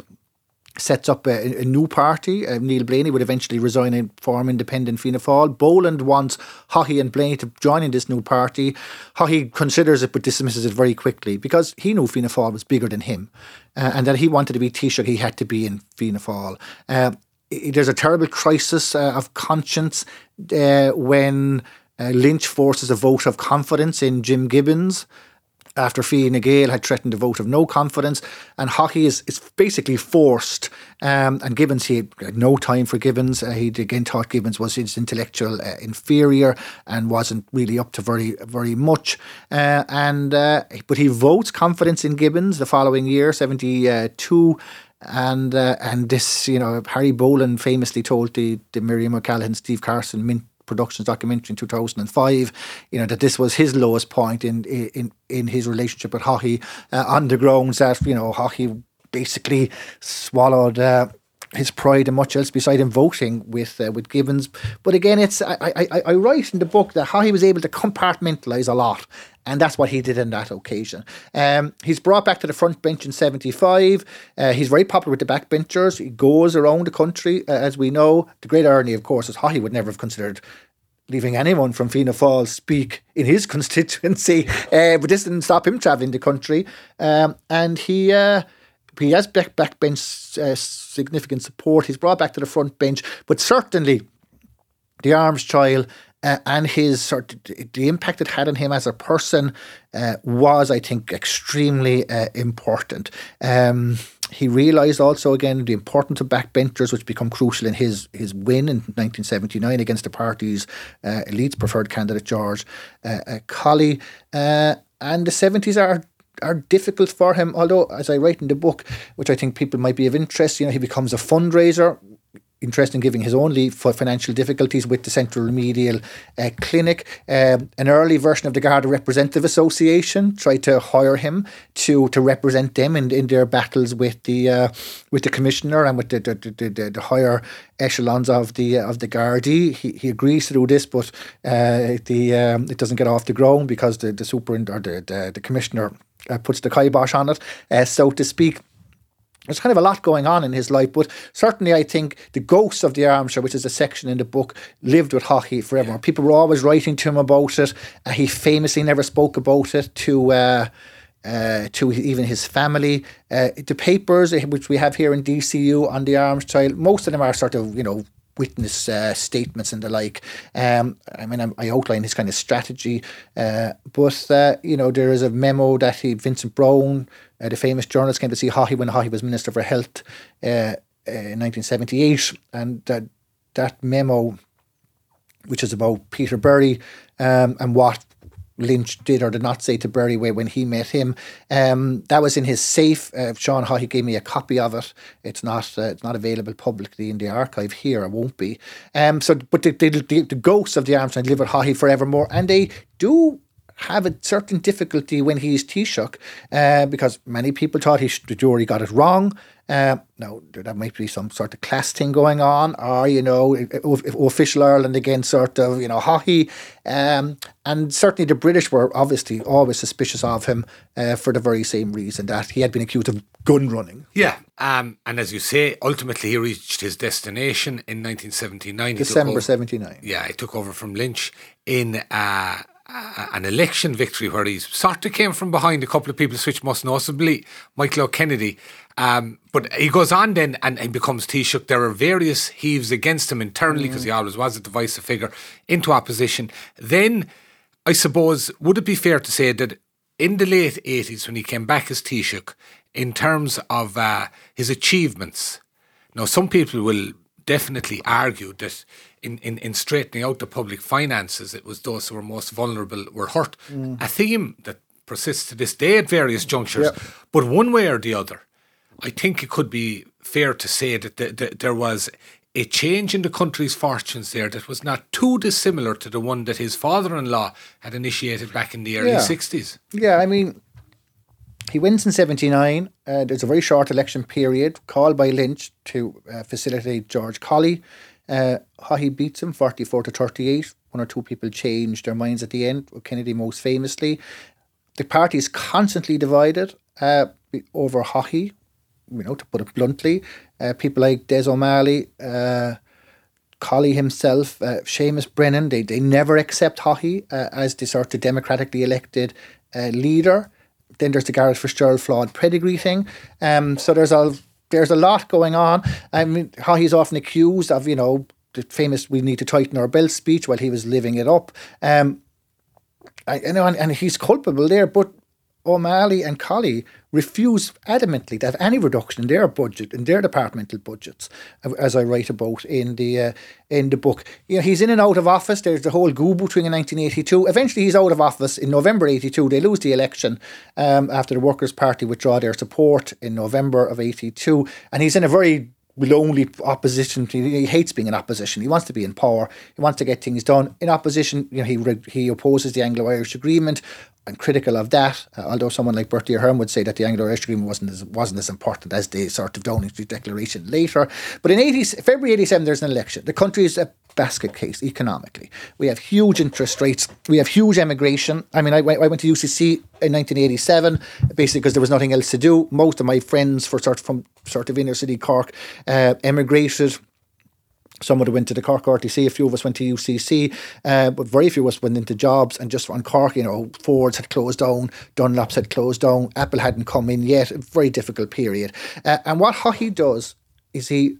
sets up a, a new party. Uh, Neil Blaney would eventually resign and form independent Fianna Fáil. Boland wants Haughey and Blaney to join in this new party. Haughey considers it but dismisses it very quickly because he knew Fianna Fáil was bigger than him uh, and that he wanted to be Taoiseach, he had to be in Fianna Fáil. Uh, there's a terrible crisis uh, of conscience uh, when uh, Lynch forces a vote of confidence in Jim Gibbons after Fine Gael had threatened a vote of no confidence, and Haughey is, is basically forced. Um, and Gibbons, he had no time for Gibbons. Uh, he again thought Gibbons was his intellectual uh, inferior and wasn't really up to very very much. Uh, and uh, but he votes confidence in Gibbons the following year, seventy two and uh, and this you know Harry Boland famously told the the Miriam O'Callaghan Steve Carson mint Productions documentary in 2005, you know, that this was his lowest point in in, in his relationship with Haughey uh, on the grounds that, you know, Haughey basically swallowed uh, his pride and much else beside him voting with uh, with Gibbons. But again, it's I, I, I write in the book that Haughey was able to compartmentalise a lot, and that's what he did on that occasion. Um, he's brought back to the front bench in '75. Uh, he's very popular with the backbenchers. He goes around the country, uh, as we know. The great irony, of course, is he would never have considered leaving anyone from Fianna Fáil speak in his constituency, uh, but this didn't stop him travelling the country. Um, and he uh, he has back backbench uh, significant support. He's brought back to the front bench, but certainly the arms trial uh, and his sort of, the impact it had on him as a person uh, was, I think, extremely uh, important. Um, he realised also again the importance of backbenchers, which become crucial in his his win in 1979 against the party's uh, elite's preferred candidate George uh, uh, and the 70s are are difficult for him. Although, as I write in the book, which I think people might be of interest, you know, he becomes a fundraiser interested in giving his own leave for financial difficulties with the Central Remedial uh, Clinic. Um, an early version of the Garda Representative Association tried to hire him to to represent them in, in their battles with the uh, with the commissioner and with the the, the, the, the higher echelons of the uh, of the Gardaí. He, he agrees to do this, but uh, the um, it doesn't get off the ground because the the super or the the, the commissioner uh, puts the kibosh on it, uh, so to speak there's kind of a lot going on in his life, but certainly I think the ghosts of the arms trial, which is a section in the book, lived with Haughey forever. Yeah. People were always writing to him about it. Uh, he famously never spoke about it to uh, uh, to even his family. Uh, the papers which we have here in DCU on the arms trial, most of them are sort of you know witness uh, statements and the like. Um, I mean, I, I outline his kind of strategy, uh, but uh, you know, there is a memo that he, Vincent Browne, uh, the famous journalist, came to see Haughey when Haughey was Minister for Health uh, uh, in 1978, and that that memo, which is about Peter Berry um, and what Lynch did or did not say to Berryway when he met him. Um, that was in his safe. Uh, Sean Haughey gave me a copy of it. It's not uh, it's not available publicly in the archive here. It won't be. Um, so, but the, the, the, the ghosts of the arms trial live with Haughey forevermore, and they do have a certain difficulty when he's Taoiseach uh, because many people thought he should, the jury got it wrong. Uh, now, there might be some sort of class thing going on, or, you know, official Ireland against sort of, you know, Haughey. Um, and certainly the British were obviously always suspicious of him uh, for the very same reason that he had been accused of gun running. Yeah. Um, and as you say, ultimately he reached his destination in 1979. December 79. Yeah, he took over from Lynch in. Uh, uh, an election victory where he sort of came from behind a couple of people, which most notably Michael O'Kennedy. Um, but he goes on then and he becomes Taoiseach. There are various heaves against him internally because mm. he always was a divisive figure into opposition. Then, I suppose, would it be fair to say that in the late 80s, when he came back as Taoiseach, in terms of uh, his achievements, now some people will definitely argue that in, in, in straightening out the public finances, it was those who were most vulnerable were hurt. Mm. A theme that persists to this day at various junctures. Yep. But one way or the other, I think it could be fair to say that the, the, there was a change in the country's fortunes there that was not too dissimilar to the one that his father in law had initiated back in the early yeah. 60s. Yeah, I mean, he wins in 79. Uh, there's a very short election period called by Lynch to uh, facilitate George Colley. Uh, he beats him 44 to 38. One or two people change their minds at the end, Kennedy most famously. The party is constantly divided uh, over Haughey, you know, to put it bluntly. Uh, people like Des O'Malley, uh, Colley himself, uh, Seamus Brennan, they, they never accept Haughey uh, as the sort of democratically elected uh, leader. Then there's the Garret FitzGerald flawed pedigree thing. Um, so there's a there's a lot going on. I mean, Haughey's often accused of, you know, the famous "we need to tighten our belt" speech while he was living it up. Um, I, you know, and, and he's culpable there, but O'Malley and Colley refuse adamantly to have any reduction in their budget, in their departmental budgets, as I write about in the uh, in the book. You know, he's in and out of office. There's the whole Gubu thing in 1982. Eventually, he's out of office in November 82. They lose the election um, after the Workers' Party withdraw their support in November of 82. And he's in a very lonely opposition. He hates being in opposition. He wants to be in power. He wants to get things done. In opposition, you know, he he opposes the Anglo-Irish Agreement and critical of that. Uh, although someone like Bertie Ahern would say that the Anglo-Irish Agreement wasn't as wasn't as important as the sort of Downing Street Declaration later. But in 80, February 87, there's an election. The country is a basket case economically. We have huge interest rates. We have huge emigration. I mean, I, I went to UCC in 1987 basically because there was nothing else to do. Most of my friends for sort of from sort of inner city Cork uh, emigrated. Some of them went to the Cork RTC, a few of us went to UCC, uh, but very few of us went into jobs. And just on Cork, you know, Ford's had closed down, Dunlops had closed down, Apple hadn't come in yet. A very difficult period. Uh, and what he does is he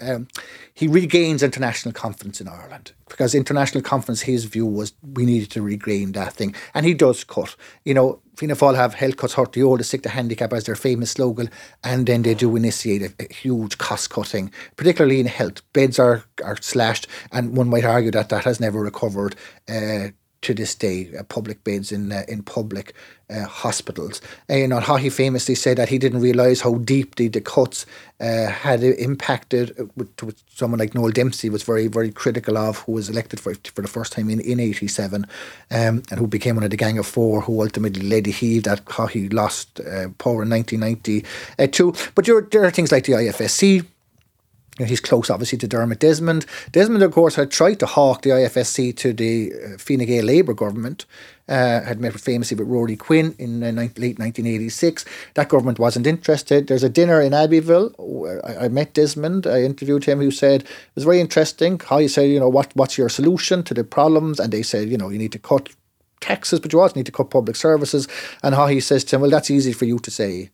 um, he regains international confidence in Ireland because international confidence, his view was we needed to regain that thing, and he does cut. You know, Fianna Fáil have health cuts hurt the old, sick the handicap as their famous slogan, and then they do initiate a, a, huge cost cutting, particularly in health. Beds are are slashed, and one might argue that that has never recovered. Uh, to this day, uh, public beds in uh, in public uh, hospitals. And, you know, he famously said that he didn't realise how deeply the cuts uh, had impacted. Uh, with, with, someone like Noel Dempsey was very very critical of, who was elected for for the first time in in '87, um, and who became one of the Gang of Four, who ultimately led the heave that how he lost uh, power in 1992. But there, there are things like the IFSC you know, he's close, obviously, to Dermot Desmond. Desmond, of course, had tried to hawk the IFSC to the uh, Fine Gael Labour government. Uh, had met famously with Ruairi Quinn in uh, late 1986. That government wasn't interested. There's a dinner in Abbeville. I, I met Desmond. I interviewed him. Who said it was very interesting. How you say, you know, what what's your solution to the problems? And they said, you know, you need to cut taxes, but you also need to cut public services. And how he says to him, well, that's easy for you to say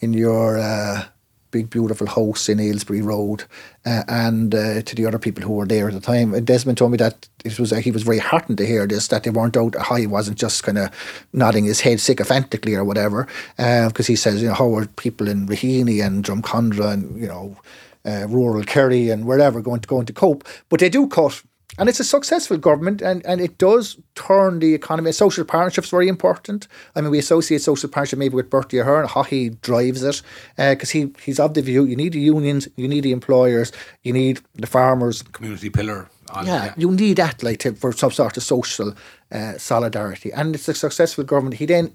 in your. Uh, big beautiful house in Ailesbury Road, uh, and uh, to the other people who were there at the time. And Desmond told me that it was uh, he was very heartened to hear this that they weren't out how he wasn't just kind of nodding his head sycophantically or whatever, because uh, he says you know how are people in Raheny and Drumcondra and you know. Uh, rural Kerry and wherever going to going to cope, but they do cut and it's a successful government and, and it does turn the economy. Social partnership is very important. I mean, we associate social partnership maybe with Bertie Ahern, how he drives it, because uh, he, he's of the view you need the unions, you need the employers, you need the farmers. Community pillar. on- yeah, you need that like to, for some sort of social uh, solidarity, and it's a successful government. He then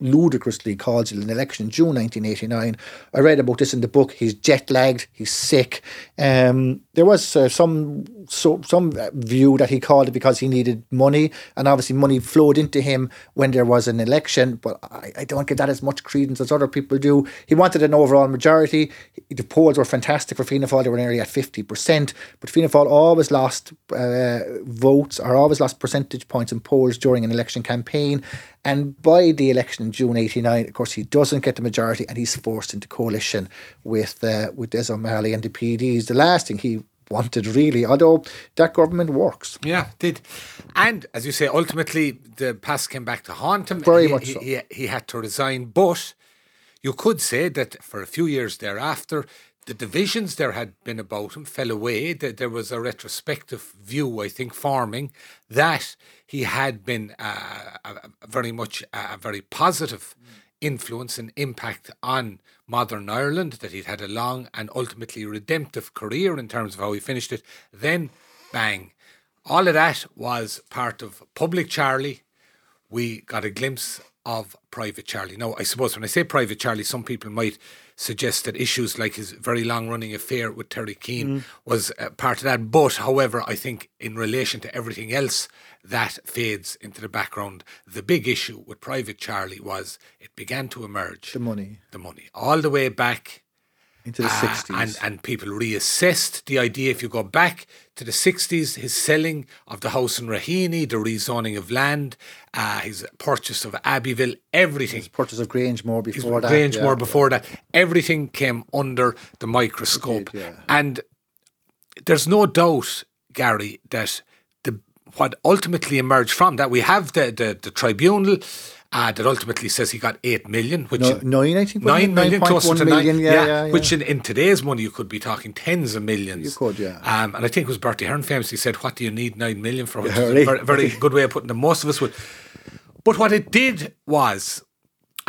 ludicrously calls it an election in June 1989. I read about this in the book. He's jet lagged. He's sick. Um, there was uh, some so, some view that he called it because he needed money, and obviously money flowed into him when there was an election. But I, I don't give that as much credence as other people do. He wanted an overall majority. The polls were fantastic for Fianna Fáil. They were nearly at fifty percent, but Fianna Fáil always lost uh, votes or always lost percentage points in polls during an election campaign. And by the election in June '89, of course, he doesn't get the majority, and he's forced into coalition with uh, with Des O'Malley and the PDs. The last thing he wanted, really, although that government works. Yeah, did. And as you say, ultimately the past came back to haunt him. Very he, much he, so. he, he had to resign, but you could say that for a few years thereafter, the divisions there had been about him fell away. That there was a retrospective view, I think, forming that he had been uh, a, a very much a, a very positive influence and impact on modern Ireland, that he'd had a long and ultimately redemptive career in terms of how he finished it. Then, bang. All of that was part of Public Charlie. We got a glimpse of Private Charlie. Now, I suppose when I say Private Charlie, some people might suggest that issues like his very long running affair with Terry Keane was uh, part of that. But, however, I think in relation to everything else, that fades into the background. The big issue with Private Charlie was it began to emerge The money the money all the way back into the uh, sixties. and and people reassessed the idea if you go back to the 60s his selling of the house in Raheny the rezoning of land uh, his purchase of Abbeville everything His purchase of Grangemore his before that. Grangemore yeah. before that everything came under the microscope did, yeah. and there's no doubt Gary that the what ultimately emerged from that we have the the, the tribunal uh, that ultimately says he got 8 million which No, nine, I think. Nine million, closer 9.1 to million, nine. yeah, yeah, yeah. Which in, in today's money, you could be talking tens of millions. You could, yeah. Um, and I think it was Bertie Ahern famously said, "What do you need nine million for?" Which is really? a very, very good way of putting it. Most of us would. But what it did was,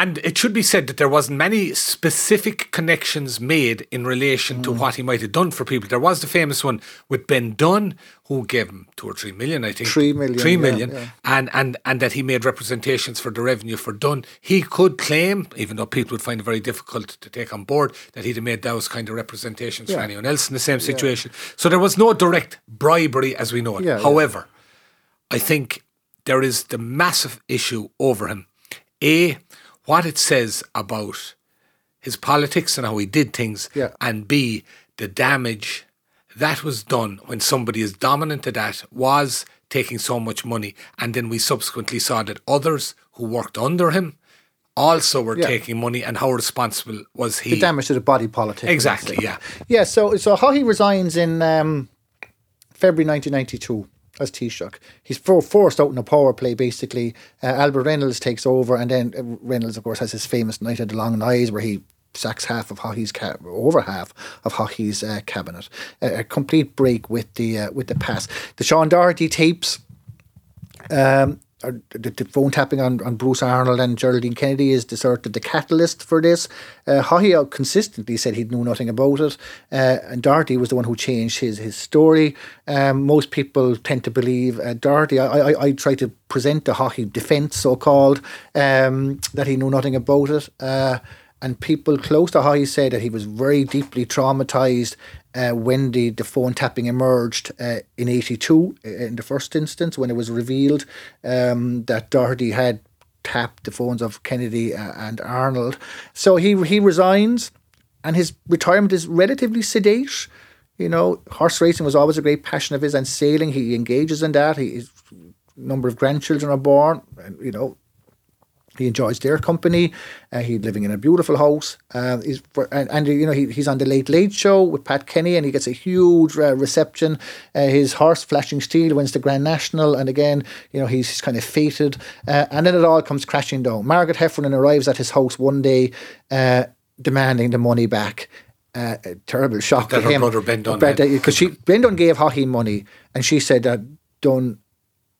and it should be said that there wasn't many specific connections made in relation Mm. to what he might have done for people. There was the famous one with Ben Dunne, who gave him two or three million, I think. Three million, Three yeah, million, yeah. and and and that he made representations for the revenue for Dunne. He could claim, even though people would find it very difficult to take on board, that he'd have made those kind of representations for anyone else in the same situation. So there was no direct bribery as we know it. Yeah, yeah. However, I think there is the massive issue over him. A, what it says about his politics and how he did things, Yeah. and B, the damage that was done when somebody as dominant to that was taking so much money, and then we subsequently saw that others who worked under him also were Yeah. taking money, and how responsible was he? the damage to the body politic. Exactly, yeah. Yeah, so so how he resigns in um, February 1992 as Taoiseach. He's for, forced out in a power play, basically. Uh, Albert Reynolds takes over, and then uh, Reynolds, of course, has his famous night of the long knives where he sacks half of Haughey's ca- over half of Haughey's uh, cabinet. A, a complete break with the uh, with the past. The Sean Doherty tapes um, the, the phone tapping on, on Bruce Arnold and Geraldine Kennedy is the sort of the catalyst for this. Uh, consistently said he knew nothing about it, uh, and Doherty was the one who changed his his story. Um, most people tend to believe uh, Doherty. I, I I try to present the Haughey defence, so called, um, that he knew nothing about it. Uh, and people close to Haughey said that he was very deeply traumatized uh, when the, the phone tapping emerged uh, in 82 uh, in the first instance when it was revealed um, that Doherty had tapped the phones of Kennedy uh, and Arnold. So he he resigns and his retirement is relatively sedate. You know, horse racing was always a great passion of his and sailing. He engages in that. He, his number of grandchildren are born. And, you know, he enjoys their company. Uh, he's living in a beautiful house. Uh, he's for, and, and you know he, he's on the Late Late Show with Pat Kenny, and he gets a huge uh, reception. Uh, his horse, Flashing Steel, wins the Grand National, and again, you know he's kind of fated. Uh, and then it all comes crashing down. Margaret Heffernan arrives at his house one day, uh, demanding the money back. Uh, a terrible shock That to her him. brother Ben Dunne because she Ben Dunne gave Haughey money, and she said that Dunne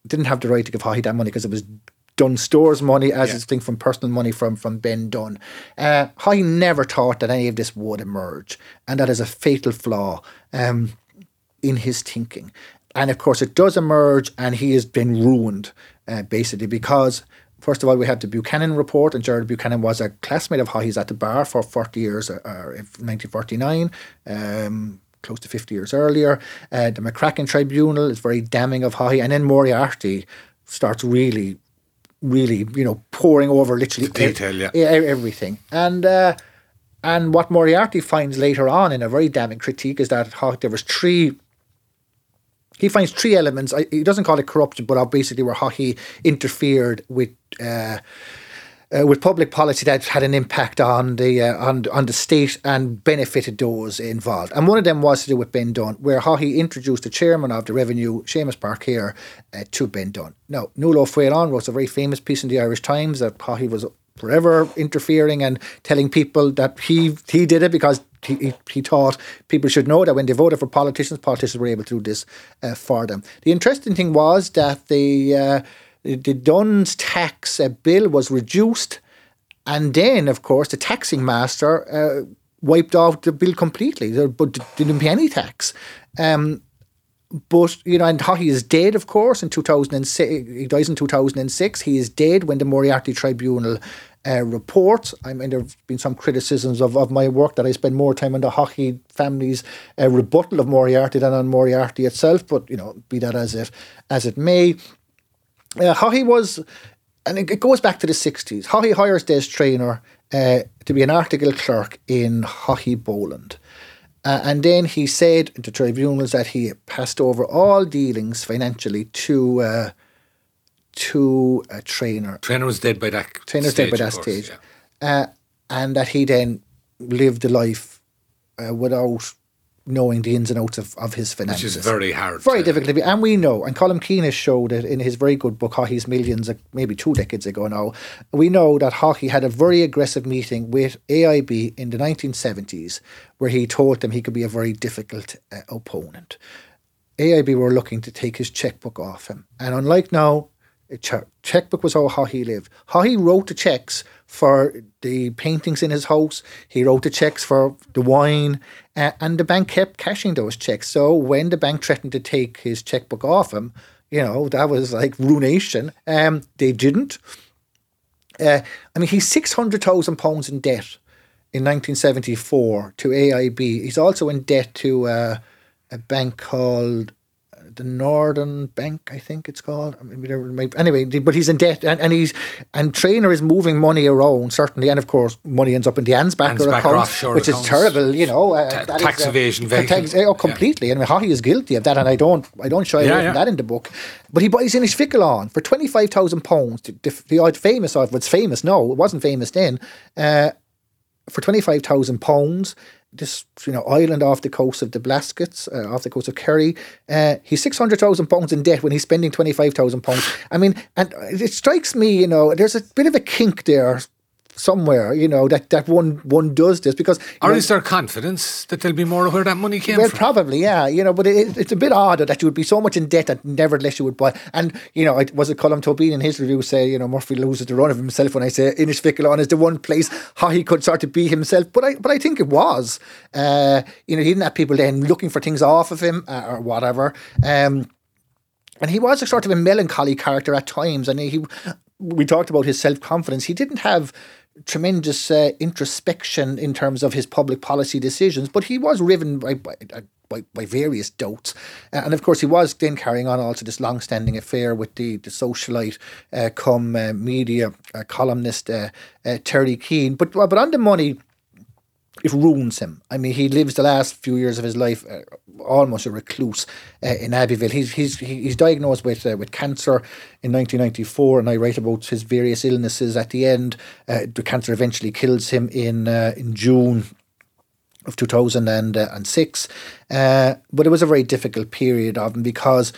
didn't have the right to give Haughey that money because it was Dunnes Store's money as Yeah. distinct from personal money from, from Ben Dunne. Uh, Haughey never thought that any of this would emerge, and that is a fatal flaw um, in his thinking. and of course, it does emerge, and he has been ruined uh, basically because. First of all, we have the Buchanan report, and Gerald Buchanan was a classmate of Haughey's at the bar for 40 years, uh, uh 1949. Um, close to 50 years earlier. Uh, the McCracken Tribunal is very damning of Haughey. And then Moriarty starts really, really, you know, pouring over literally the detail, yeah. everything. And uh, and what Moriarty finds later on in a very damning critique is that there was three he finds three elements. He doesn't call it corruption, but basically where Haughey interfered with uh, uh, with public policy that had an impact on the uh, on on the state and benefited those involved. And one of them was to do with Ben Dunne, where Haughey introduced the chairman of the Revenue, Seamus Paircéir, uh, to Ben Dunne. Now, Nuala O'Faolain wrote a very famous piece in the Irish Times that Haughey was forever interfering and telling people that he he did it because he, he, he, thought people should know that when they voted for politicians, politicians were able to do this uh, for them. The interesting thing was that the uh, the Dunne's tax uh, bill was reduced, and then, of course, the taxing master uh, wiped off the bill completely, but didn't pay any tax. Um, but you know, and Haughey is dead, of course, in two thousand and six. He dies in two thousand and six. He is dead when the Moriarty Tribunal uh, report. I mean, there have been some criticisms of, of my work that I spend more time on the Haughey family's uh, rebuttal of Moriarty than on Moriarty itself. But you know, be that as it as it may, uh, Haughey was, and it goes back to the 60s. Haughey hires Des Traynor uh, to be an article clerk in Haughey Boland. Uh, and then he said to tribunals that he passed over all dealings financially to uh, to a Traynor. Trainer was dead by that. Traynor's stage, dead by that course, stage, yeah. uh, and that he then lived a life uh, without knowing the ins and outs of, of his finances. Which is very hard. Very to... difficult. Be, and we know, and Colm Keena has showed it in his very good book, Haughey's Millions, maybe two decades ago now. We know that Haughey had a very aggressive meeting with AIB in the 1970s where he told them he could be a very difficult uh, opponent. AIB were looking to take his checkbook off him. And unlike now, checkbook was all how he lived. How he wrote the checks for the paintings in his house. He wrote the checks for the wine, uh, and the bank kept cashing those checks. So when the bank threatened to take his checkbook off him, you know that was like ruination. Um, they didn't. Uh, I mean, he's six hundred thousand pounds in debt in 1974 to AIB. He's also in debt to uh, a bank called the Northern Bank, I think it's called. I mean, anyway, but he's in debt, and, and he's and Traynor is moving money around certainly, and of course, money ends up in the Ansbacher account, which accounts. is terrible. You know, uh, tax is, evasion, uh, tax, oh, completely. Yeah. And Haughey is guilty of that, and I don't, I don't show yeah, yeah. that in the book. But he buys Inishvickillane for twenty five thousand pounds. The, the odd famous, what's famous? No, it wasn't famous then. Uh, for twenty five thousand pounds this you know island off the coast of the Blaskets, uh, off the coast of Kerry. Uh, he's six hundred thousand pounds in debt when he's spending twenty five thousand pounds. I mean, and it strikes me, you know, there's a bit of a kink there somewhere, you know, that, that one one does this because. Or know, is there confidence that there'll be more of where that money came from? well, from? probably, yeah, you know, but it, it's a bit odd that you would be so much in debt that nevertheless you would buy. And, you know, it was it Colm Tóibín in his review say, you know, Murphy loses the run of himself when I say Inishvickillane is the one place how he could sort of be himself. But I but I think it was. Uh, you know, he didn't have people then looking for things off of him uh, or whatever. Um, and he was a sort of a melancholy character at times. And he, we talked about his self confidence. He didn't have tremendous uh, introspection in terms of his public policy decisions, but he was riven by, by, by, by various doubts. Uh, and of course, he was then carrying on also this long standing affair with the, the socialite, uh, come uh, media uh, columnist uh, Terry Keane. But, but on the money, it ruins him. I mean, he lives the last few years of his life uh, almost a recluse uh, in Abbeville. He's he's he's diagnosed with uh, with cancer in 1994, and I write about his various illnesses. At the end, uh, the cancer eventually kills him in uh, in June of 2006. Uh, but it was a very difficult period of him because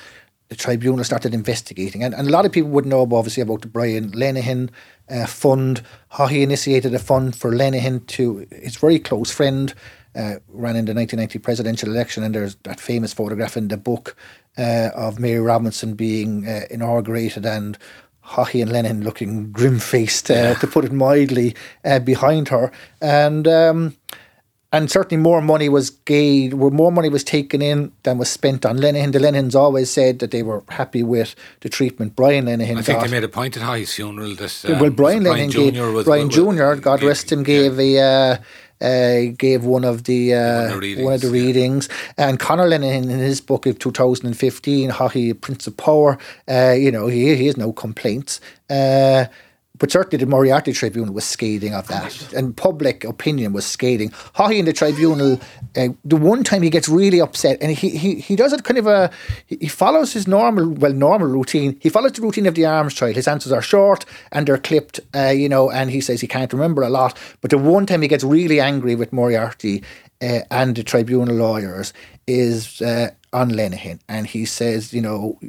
the tribunal started investigating. And, and a lot of people would know obviously about the Brian Lenihan uh, fund, how he initiated a fund for Lenihan to his very close friend, uh, ran in the 1990 presidential election. And there's that famous photograph in the book uh, of Mary Robinson being uh, inaugurated and Haughey and Lenihan looking grim faced, uh, yeah. to put it mildly, uh, behind her. And um, and certainly more money was gained, where more money was taken in than was spent on Lenihan. The Lenihans always said that they were happy with the treatment Brian Lenihan I think got. they made a point at Haughey's funeral that um, well, Brian Brian Lenihan gave Jr. was Brian was- Jr. God rest him gave a. Uh, uh, gave one of the uh, One of the one of the readings, readings, and Conor Lenihan in his book of 2015, Haughey Prince of Power, uh, you know he he has no complaints. But certainly the Moriarty Tribunal was scathing of that, and public opinion was scathing. Haughey in the tribunal, uh, the one time he gets really upset, and he, he, he does it kind of a, he he follows his normal, well, normal routine. He follows the routine of the arms trial. His answers are short and they're clipped, uh, you know, and he says he can't remember a lot. But the one time he gets really angry with Moriarty uh, and the tribunal lawyers is uh, on Lenihan, and he says, you know,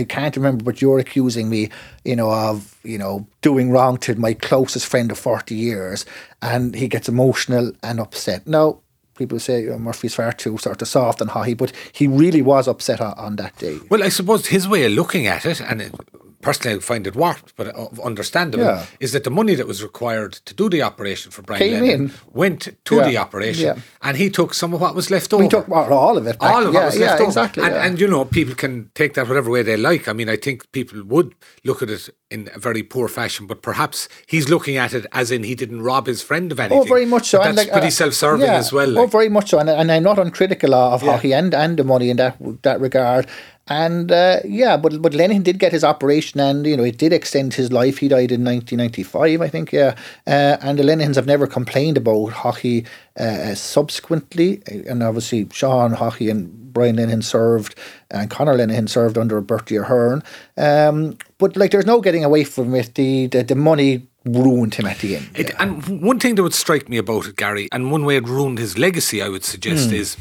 I can't remember, but you're accusing me, you know, of you know doing wrong to my closest friend of forty years, and he gets emotional and upset. Now, people say oh, Murphy's far too sort of soft and Haughey, but he really was upset on, on that day. Well, I suppose his way of looking at it, and it, personally I find it warped, but uh, understandable, Yeah. is that the money that was required to do the operation for Brian Came Lennon in. went to Yeah. the operation, Yeah. and he took some of what was left over. We took all of it. Back. all of yeah, what was yeah, left over. exactly. And, yeah. and you know, people can take that whatever way they like. I mean, I think people would look at it in a very poor fashion, but perhaps he's looking at it as in he didn't rob his friend of anything. Oh, very much so. But and that's like, pretty uh, self-serving as well. Oh, very much so. And, and I'm not uncritical of Yeah. Haughey and, and the money in that that regard. And uh, yeah, but but Lenihan did get his operation, and you know it did extend his life. He died in 1995, I think. Yeah, uh, and the Lenihans have never complained about Haughey uh, subsequently. And obviously, Sean Haughey and Brian Lenihan served, and Conor Lenihan served under Bertie Ahern. Um, but like, there's no getting away from it. The the, the money ruined him at the end. It, And one thing that would strike me about it, Gary, and one way it ruined his legacy, I would suggest, Hmm. is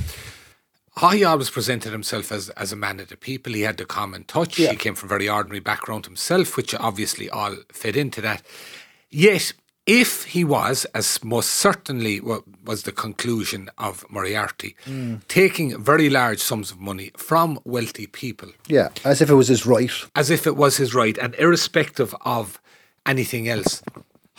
he always presented himself as, as a man of the people. He had the common touch. Yeah. He came from a very ordinary background himself, which obviously all fit into that. Yet, if he was, as most certainly was the conclusion of Moriarty, Hmm. taking very large sums of money from wealthy people, Yeah, as if it was his right. as if it was his right and irrespective of anything else.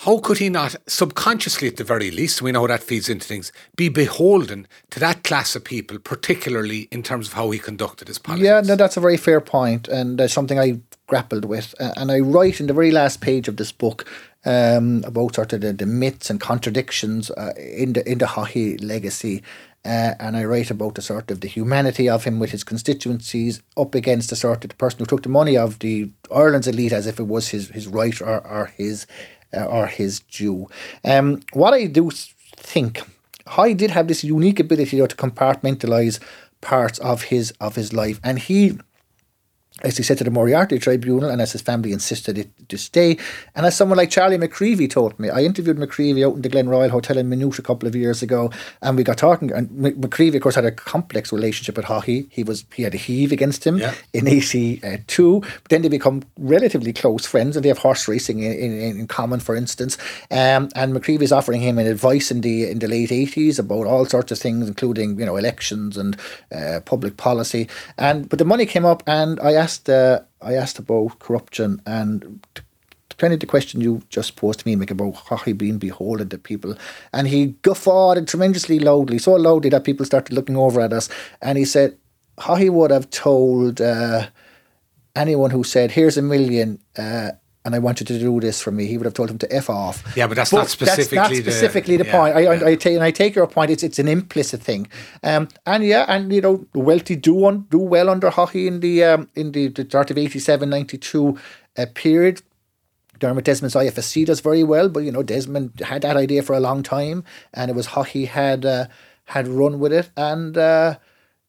How could he not, subconsciously at the very least, we know that feeds into things, be beholden to that class of people, particularly in terms of how he conducted his politics? Yeah, no, that's a very fair point, and uh, something I grappled with. And I write in the very last page of this book um, about sort of the, the myths and contradictions uh, in the in the Haughey legacy. Uh, and I write about the sort of the humanity of him with his constituencies up against the sort of the person who took the money of the Ireland's elite as if it was his, his right or, or his uh, or his due. Um, what I do think, Haughey did have this unique ability though, to compartmentalise parts of his of his life, and he as he said to the Moriarty Tribunal, and as his family insisted it to stay, and as someone like Charlie McCreevy told me, I interviewed McCreevy out in the Glen Royal Hotel in Maynooth a couple of years ago, and we got talking. And McCreevy, of course, had a complex relationship with Haughey. He was he had a heave against him Yeah. in AC uh, two. But then they become relatively close friends, and they have horse racing in, in, in common, for instance. Um, and McCreevy is offering him an advice in the in the late eighties about all sorts of things, including you know elections and uh, public policy. And but the money came up, and I asked uh, I asked about corruption and. Kind the question you just posed to me, Mick, about he being beholden to people. And he guffawed tremendously loudly, so loudly that people started looking over at us. And he said, how he would have told uh, anyone who said, "Here's a million, uh, and I want you to do this for me," he would have told him to f off. Yeah, but that's not That's specifically not the- specifically the, yeah, point. I, yeah. I, I take and I take your point. It's it's an implicit thing, um, and yeah, and you know, the wealthy do un, do well under Haughey in the um, in the, the sort of 87, 92 uh, period. Dermot Desmond's IFSC does very well, but you know Desmond had that idea for a long time, and it was Haughey had uh, had run with it, and uh,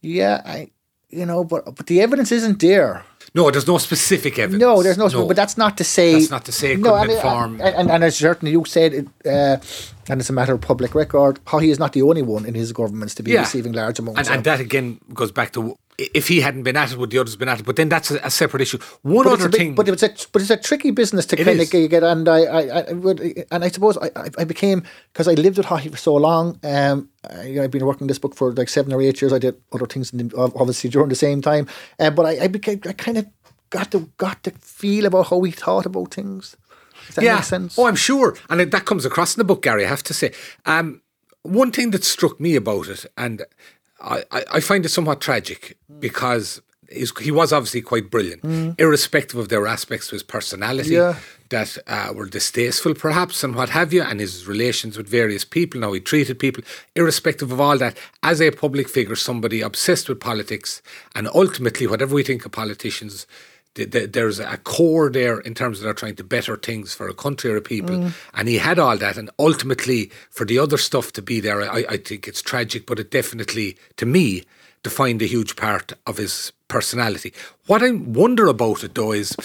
yeah, I you know, but but the evidence isn't there. No, there's no specific evidence. No, there's no, but that's not to say. That's not to say it couldn't inform- And, and, and as certainly you said, it, uh, and it's a matter of public record, how he is not the only one in his governments to be Yeah. receiving large amounts. And, of- and that again goes back to if he hadn't been at it, would the others been at it? But then that's a, a separate issue. One but other bit- thing, but it's a but it's a tricky business to kind is. of get. And I, I, I would, and I suppose I, I, became because I lived with Haughey for so long. Um, I, I've been working this book for like seven or eight years. I did other things, in the, obviously during the same time. Uh, but I, I became, I kind of got the got the feel about how he thought about things. Does that yeah. make sense? Oh, I'm sure, and it- that comes across in the book, Gary. I have to say, um, one thing that struck me about it, and I, I, find it somewhat tragic because he's, he was obviously quite brilliant, irrespective of their aspects to his personality Yeah. that uh, were distasteful, perhaps, and what have you, and his relations with various people, how he treated people, irrespective of all that. As a public figure, somebody obsessed with politics, and ultimately, whatever we think of politicians, there's a core there in terms of they're trying to better things for a country or a people, mm. and he had all that, and ultimately, for the other stuff to be there, I, I think it's tragic, but it definitely, to me, defined a huge part of his personality. What I wonder about it though is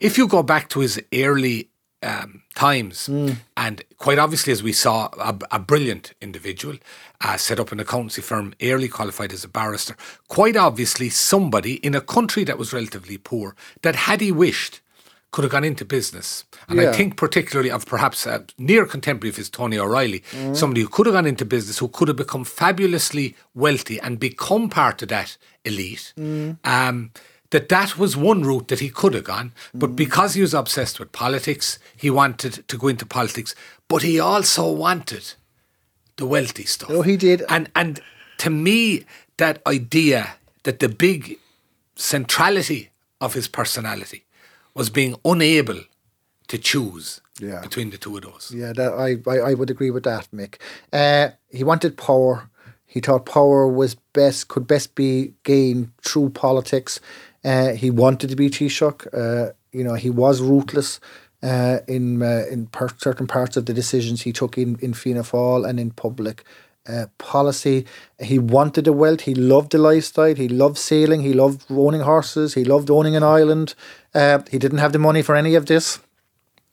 if you go back to his early um, times, and quite obviously, as we saw, a, a brilliant individual, uh, set up an accountancy firm, early qualified as a barrister. Quite obviously, somebody in a country that was relatively poor that, had he wished, could have gone into business. And I think particularly of perhaps a near contemporary of his Tony O'Reilly, somebody who could have gone into business, who could have become fabulously wealthy and become part of that elite. Um, that that was one route that he could have gone, but because he was obsessed with politics, he wanted to go into politics. But he also wanted the wealthy stuff. Oh, he did. And and to me, that idea that the big centrality of his personality was being unable to choose Yeah. between the two of those. Yeah, that, I, I I would agree with that, Mick. Uh, he wanted power. He thought power was best could best be gained through politics. Uh, he wanted to be Taoiseach. Uh, you know, he was ruthless uh, in uh, in per- certain parts of the decisions he took in in Fianna Fáil and in public. Uh, policy. He wanted the wealth. He loved the lifestyle. He loved sailing. He loved owning horses. He loved owning an island. Uh, he didn't have the money for any of this.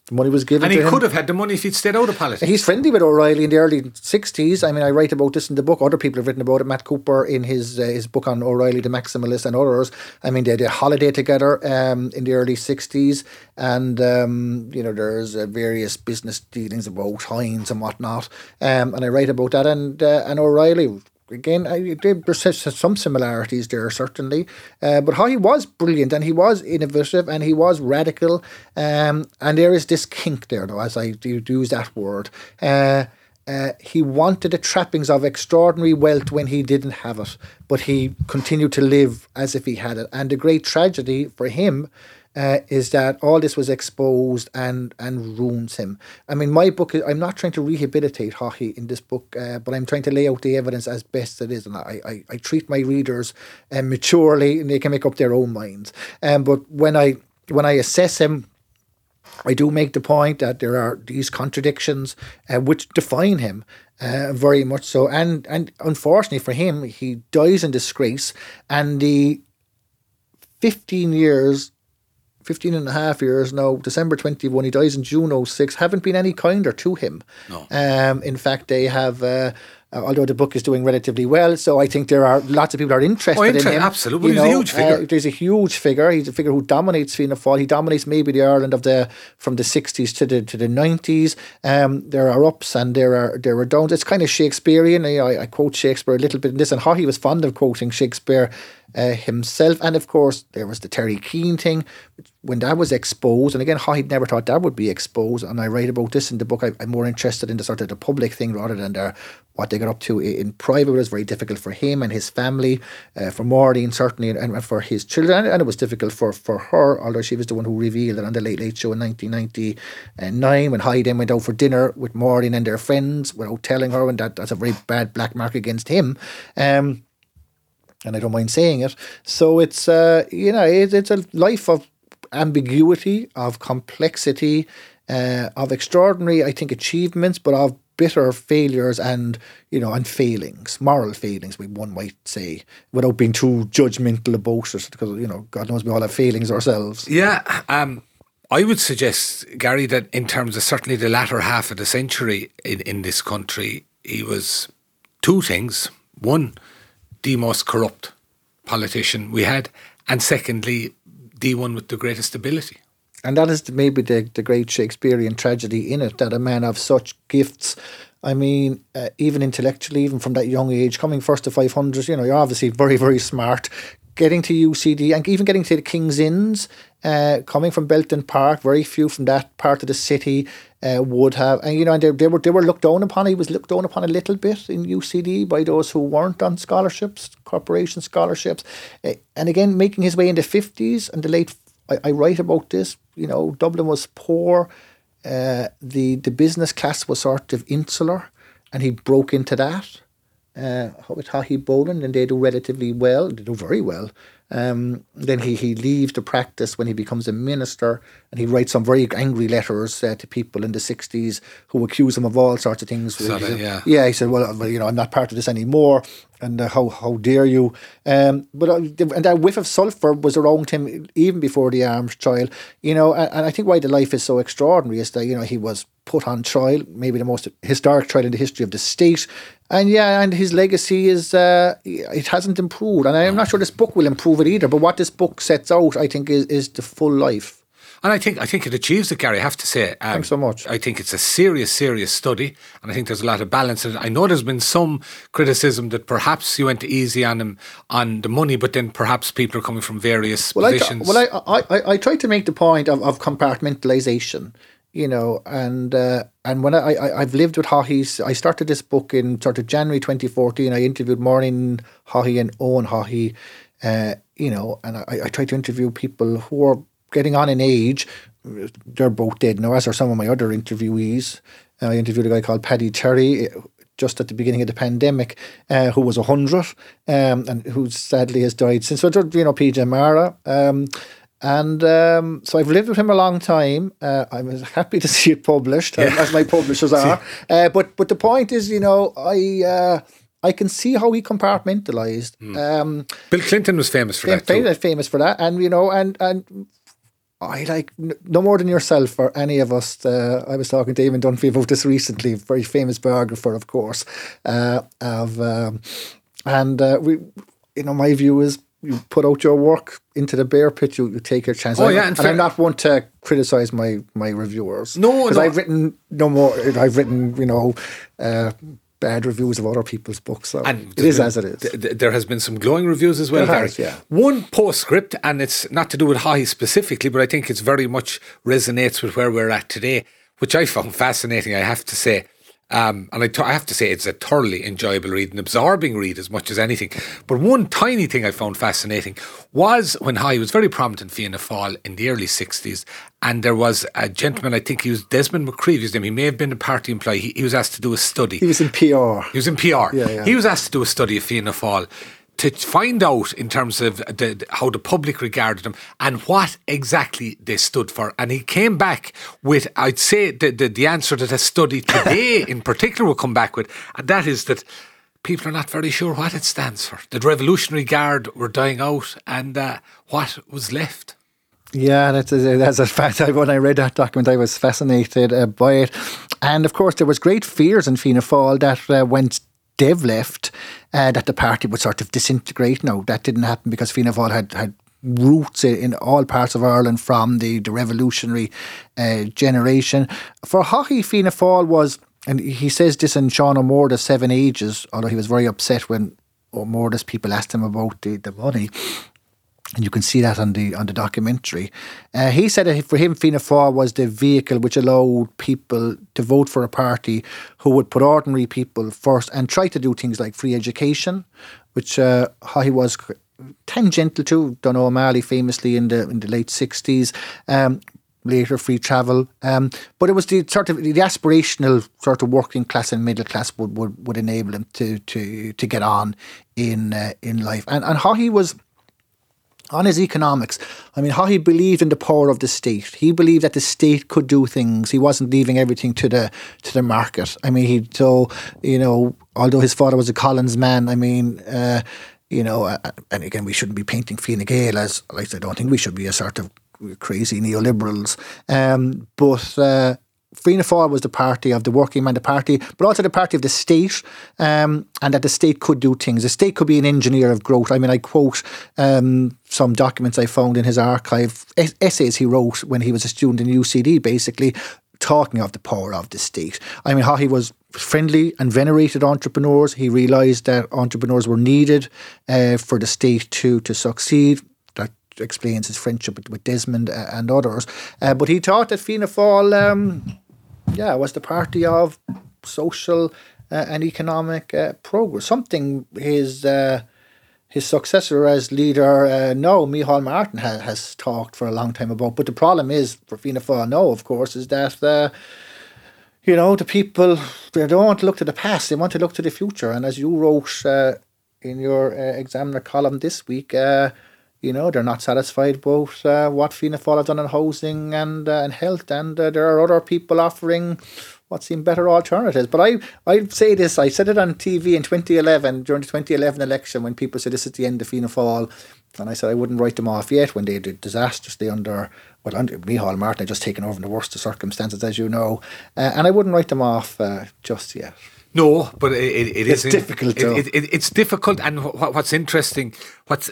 The money was given And he him. could have had the money if he'd stayed out of politics. He's friendly with O'Reilly in the early 60s. I mean, I write about this in the book. Other people have written about it. Matt Cooper in his uh, his book on O'Reilly, The Maximalist, and others. I mean, they had a holiday together um, in the early 60s. And, um, you know, there's uh, various business dealings about Heinz and whatnot. Um, and I write about that. And, uh, and O'Reilly again, I, there's s- some similarities there certainly, uh, but how he was brilliant and he was innovative and he was radical, um, and there is this kink there though, as I do use that word. Uh, uh, he wanted the trappings of extraordinary wealth when he didn't have it, but he continued to live as if he had it. And the great tragedy for him uh, is that all this was exposed and and ruins him. I mean, my book. I'm not trying to rehabilitate Haughey in this book, uh, but I'm trying to lay out the evidence as best it is, and I I, I treat my readers um, maturely, and they can make up their own minds. Um, but when I when I assess him. I do make the point that there are these contradictions uh, which define him uh, very much so. And, and unfortunately for him, he dies in disgrace. And the 15 years 15 and a half years now, December 21, he dies in June 06, haven't been any kinder to him. No. Um, in fact, they have, uh, uh, although the book is doing relatively well, so I think there are lots of people are interested Oh, in inter- him. absolutely. You He's a huge figure. Uh, there's a huge figure. He's a figure who dominates Fianna Fáil. He dominates maybe the Ireland of the from the 60s to the to the 90s. Um, there are ups and there are there are downs. It's kind of Shakespearean. You know, I, I quote Shakespeare a little bit in this, and how he was fond of quoting Shakespeare uh, himself. And of course, there was the Terry Keane thing. When that was exposed, and again, Haughey never thought that would be exposed. And I write about this in the book. I, I'm more interested in the sort of the public thing rather than the, what they got up to in private. It was very difficult for him and his family, uh, for Maureen certainly, and, and for his children. And it was difficult for, for her, although she was the one who revealed it on the Late Late Show in 1999 when Haughey then went out for dinner with Maureen and their friends without telling her, and that, that's a very bad black mark against him. Um, and I don't mind saying it. So it's uh, you know it, it's a life of ambiguity, of complexity, uh, of extraordinary, I think, achievements, but of bitter failures and you know and failings, moral failings, we one might say, without being too judgmental about it, because you know God knows we all have failings ourselves. Yeah, um, I would suggest, Gary, that in terms of certainly the latter half of the century in, in this country, he was two things. One, the most corrupt politician we had, and secondly, the one with the greatest ability. And that is maybe the, the great Shakespearean tragedy in it that a man of such gifts, I mean, uh, even intellectually, even from that young age, coming first to 500, you know, you're obviously very, very smart. Getting to UCD and even getting to the King's Inns, uh, coming from Belton Park, very few from that part of the city, uh, would have, and you know, and they, they were they were looked down upon. He was looked down upon a little bit in UCD by those who weren't on scholarships, corporation scholarships, uh, and again making his way in the fifties and the late. I, I write about this. You know, Dublin was poor. Uh, the the business class was sort of insular, and he broke into that. Uh, with Haughey Boland, and they do relatively well. They do very well. Um, then he, he leaves the practice when he becomes a minister and he writes some very angry letters uh, to people in the 60s who accuse him of all sorts of things. That, yeah. yeah, he said, well, you know, I'm not part of this anymore and uh, how how dare you? Um, but uh, and that whiff of sulphur was around him even before the arms trial, you know. And, and, I think why the life is so extraordinary is that you know he was put on trial, maybe the most historic trial in the history of the state, and yeah, and his legacy is uh, it hasn't improved, and I'm not sure this book will improve it either. But what this book sets out, I think, is is the full life and I think I think it achieves it, Gary. I have to say. Um, Thanks so much. I think it's a serious, serious study, and I think there's a lot of balance in it. I know there's been some criticism that perhaps you went easy on him on the money, but then perhaps people are coming from various well, positions. I, well, I, I, I tried to make the point of, of compartmentalization you know, and uh, and when I, I I've lived with Haughey's, I started this book in sort of January 2014. I interviewed Maureen Haughey and Owen Haughey, uh, you know, and I, I tried to interview people who were getting on in age. They're both dead now, as are some of my other interviewees. Uh, I interviewed a guy called Paddy Terry uh, just at the beginning of the pandemic, uh, who was 100 um, and who sadly has died since. So, you know, PJ Mara. Um, and um, so I've lived with him a long time. Uh, I was happy to see it published, yeah. as my publishers are. Uh, but but the point is, you know, I uh, I can see how he compartmentalized. Mm. Um, Bill Clinton was famous for that. Too. Famous for that, and you know, and and I like no more than yourself or any of us. Uh, I was talking to Eamon Dunphy about this recently, very famous biographer, of course, uh, of um, and uh, we, you know, my view is you put out your work into the bear pit, you, you take your chance. Oh yeah, and, and I'm not one to criticize my my reviewers. No, because no. I've written no more. I've written, you know, uh, bad reviews of other people's books. So and it is been, as it is. Th- there has been some glowing reviews as well, Has, yeah. One postscript, and it's not to do with Haughey specifically, but I think it's very much resonates with where we're at today, which I found fascinating, I have to say. Um, and I, t- I have to say, it's a thoroughly enjoyable read, an absorbing read as much as anything. But one tiny thing I found fascinating was when Haughey was very prominent in Fianna Fáil in the early 60s. And there was a gentleman, I think he was Desmond McCreevy, his name. He may have been a party employee. He, he was asked to do a study. He was in PR. He was in PR. Yeah, yeah. He was asked to do a study of Fianna Fáil to find out in terms of the, how the public regarded him and what exactly they stood for. And he came back with, I'd say, the, the, the answer that a study today in particular will come back with, and that is that people are not very sure what it stands for. The Revolutionary Guard were dying out, and uh, what was left. Yeah, that's a, that's a fact. When I read that document, I was fascinated uh, by it, and of course, there was great fears in Fianna Fáil that uh, went Dev left, uh, that the party would sort of disintegrate. No, that didn't happen because Fianna Fáil had, had roots in all parts of Ireland from the, the revolutionary uh, generation. For Haughey, Fianna Fáil was, and he says this in Sean Ó Mórdha, Seven Ages, although he was very upset when Ó Mórdha's people asked him about the, the money and you can see that on the on the documentary. Uh, he said that for him, Fianna Fáil was the vehicle which allowed people to vote for a party who would put ordinary people first and try to do things like free education, which uh, he was tangential to. Donogh O'Malley famously in the in the late sixties. Um, later free travel. Um, but it was the sort of the aspirational sort of working class and middle class would, would, would enable him to to to get on in uh, in life. And and how he was on his economics, I mean, how he believed in the power of the state. He believed that the state could do things. He wasn't leaving everything to the to the market. I mean, he so you know, although his father was a Collins man, I mean. Uh, you know, uh, and again, we shouldn't be painting Fine Gael as, like, I don't think we should be a sort of crazy neoliberals. Um, but uh, Fianna Fáil was the party of the working man, the party, but also the party of the state, um, and that the state could do things. The state could be an engineer of growth. I mean, I quote um, some documents I found in his archive, essays he wrote when he was a student in UCD, basically talking of the power of the state. I mean, how he was friendly and venerated entrepreneurs. He realised that entrepreneurs were needed uh, for the state to to succeed That explains his friendship with, Desmond uh, and others. Uh, but he thought that Fianna Fáil um, yeah, was the party of social uh, and economic uh, progress. Something his uh, his successor as leader uh, no, Micheál Martin has, has talked for a long time about. But the problem is for Fianna Fáil, no, of course, is that uh, you know the people they don't want to look to the past; they want to look to the future. And as you wrote uh, in your uh, Examiner column this week. You know they're not satisfied about uh, what Fianna Fáil have done in housing and uh, and health, and uh, there are other people offering what seem better alternatives. But I I say this, I said it on TV in 2011 during the 2011 election when people said this is the end of Fianna Fáil, and I said I wouldn't write them off yet when they did disastrously under well under Micheál Martin had just taken over in the worst of circumstances, as you know, uh, and I wouldn't write them off uh, just yet. No, but it, it, it it's is difficult. It, it, it's difficult, and what, what's interesting, what's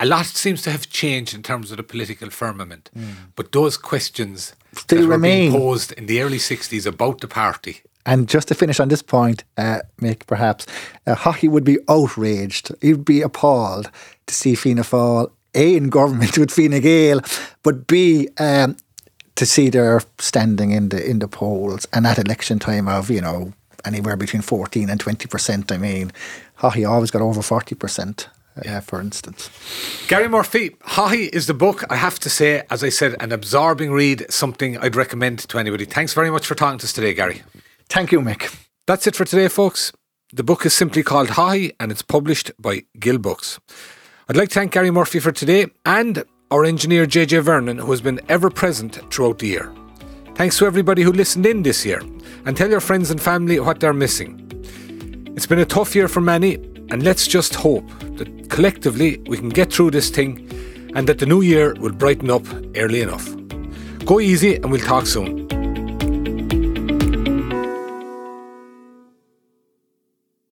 a lot seems to have changed in terms of the political firmament, mm. but those questions still that remain were being posed in the early '60s about the party. And just to finish on this point, uh, Mick, perhaps, uh, Haughey would be outraged. He'd be appalled to see Fianna Fáil, A, in government with Fine Gael, but B, um, to see their standing in the in the polls and at election time of, you know, anywhere between 14 and 20%. I mean, Haughey always got over 40% yeah, for instance. Gary Murphy, Haughey is the book, I have to say, as I said, an absorbing read, something I'd recommend to anybody. Thanks very much for talking to us today, Gary. Thank you, Mick. That's it for today, folks. The book is simply called Haughey and it's published by Gill Books. I'd like to thank Gary Murphy for today and our engineer JJ Vernon, who has been ever present throughout the year. Thanks to everybody who listened in this year and tell your friends and family what they're missing. It's been a tough year for many, and let's just hope that collectively we can get through this thing and that the new year will brighten up early enough. Go easy and we'll talk soon.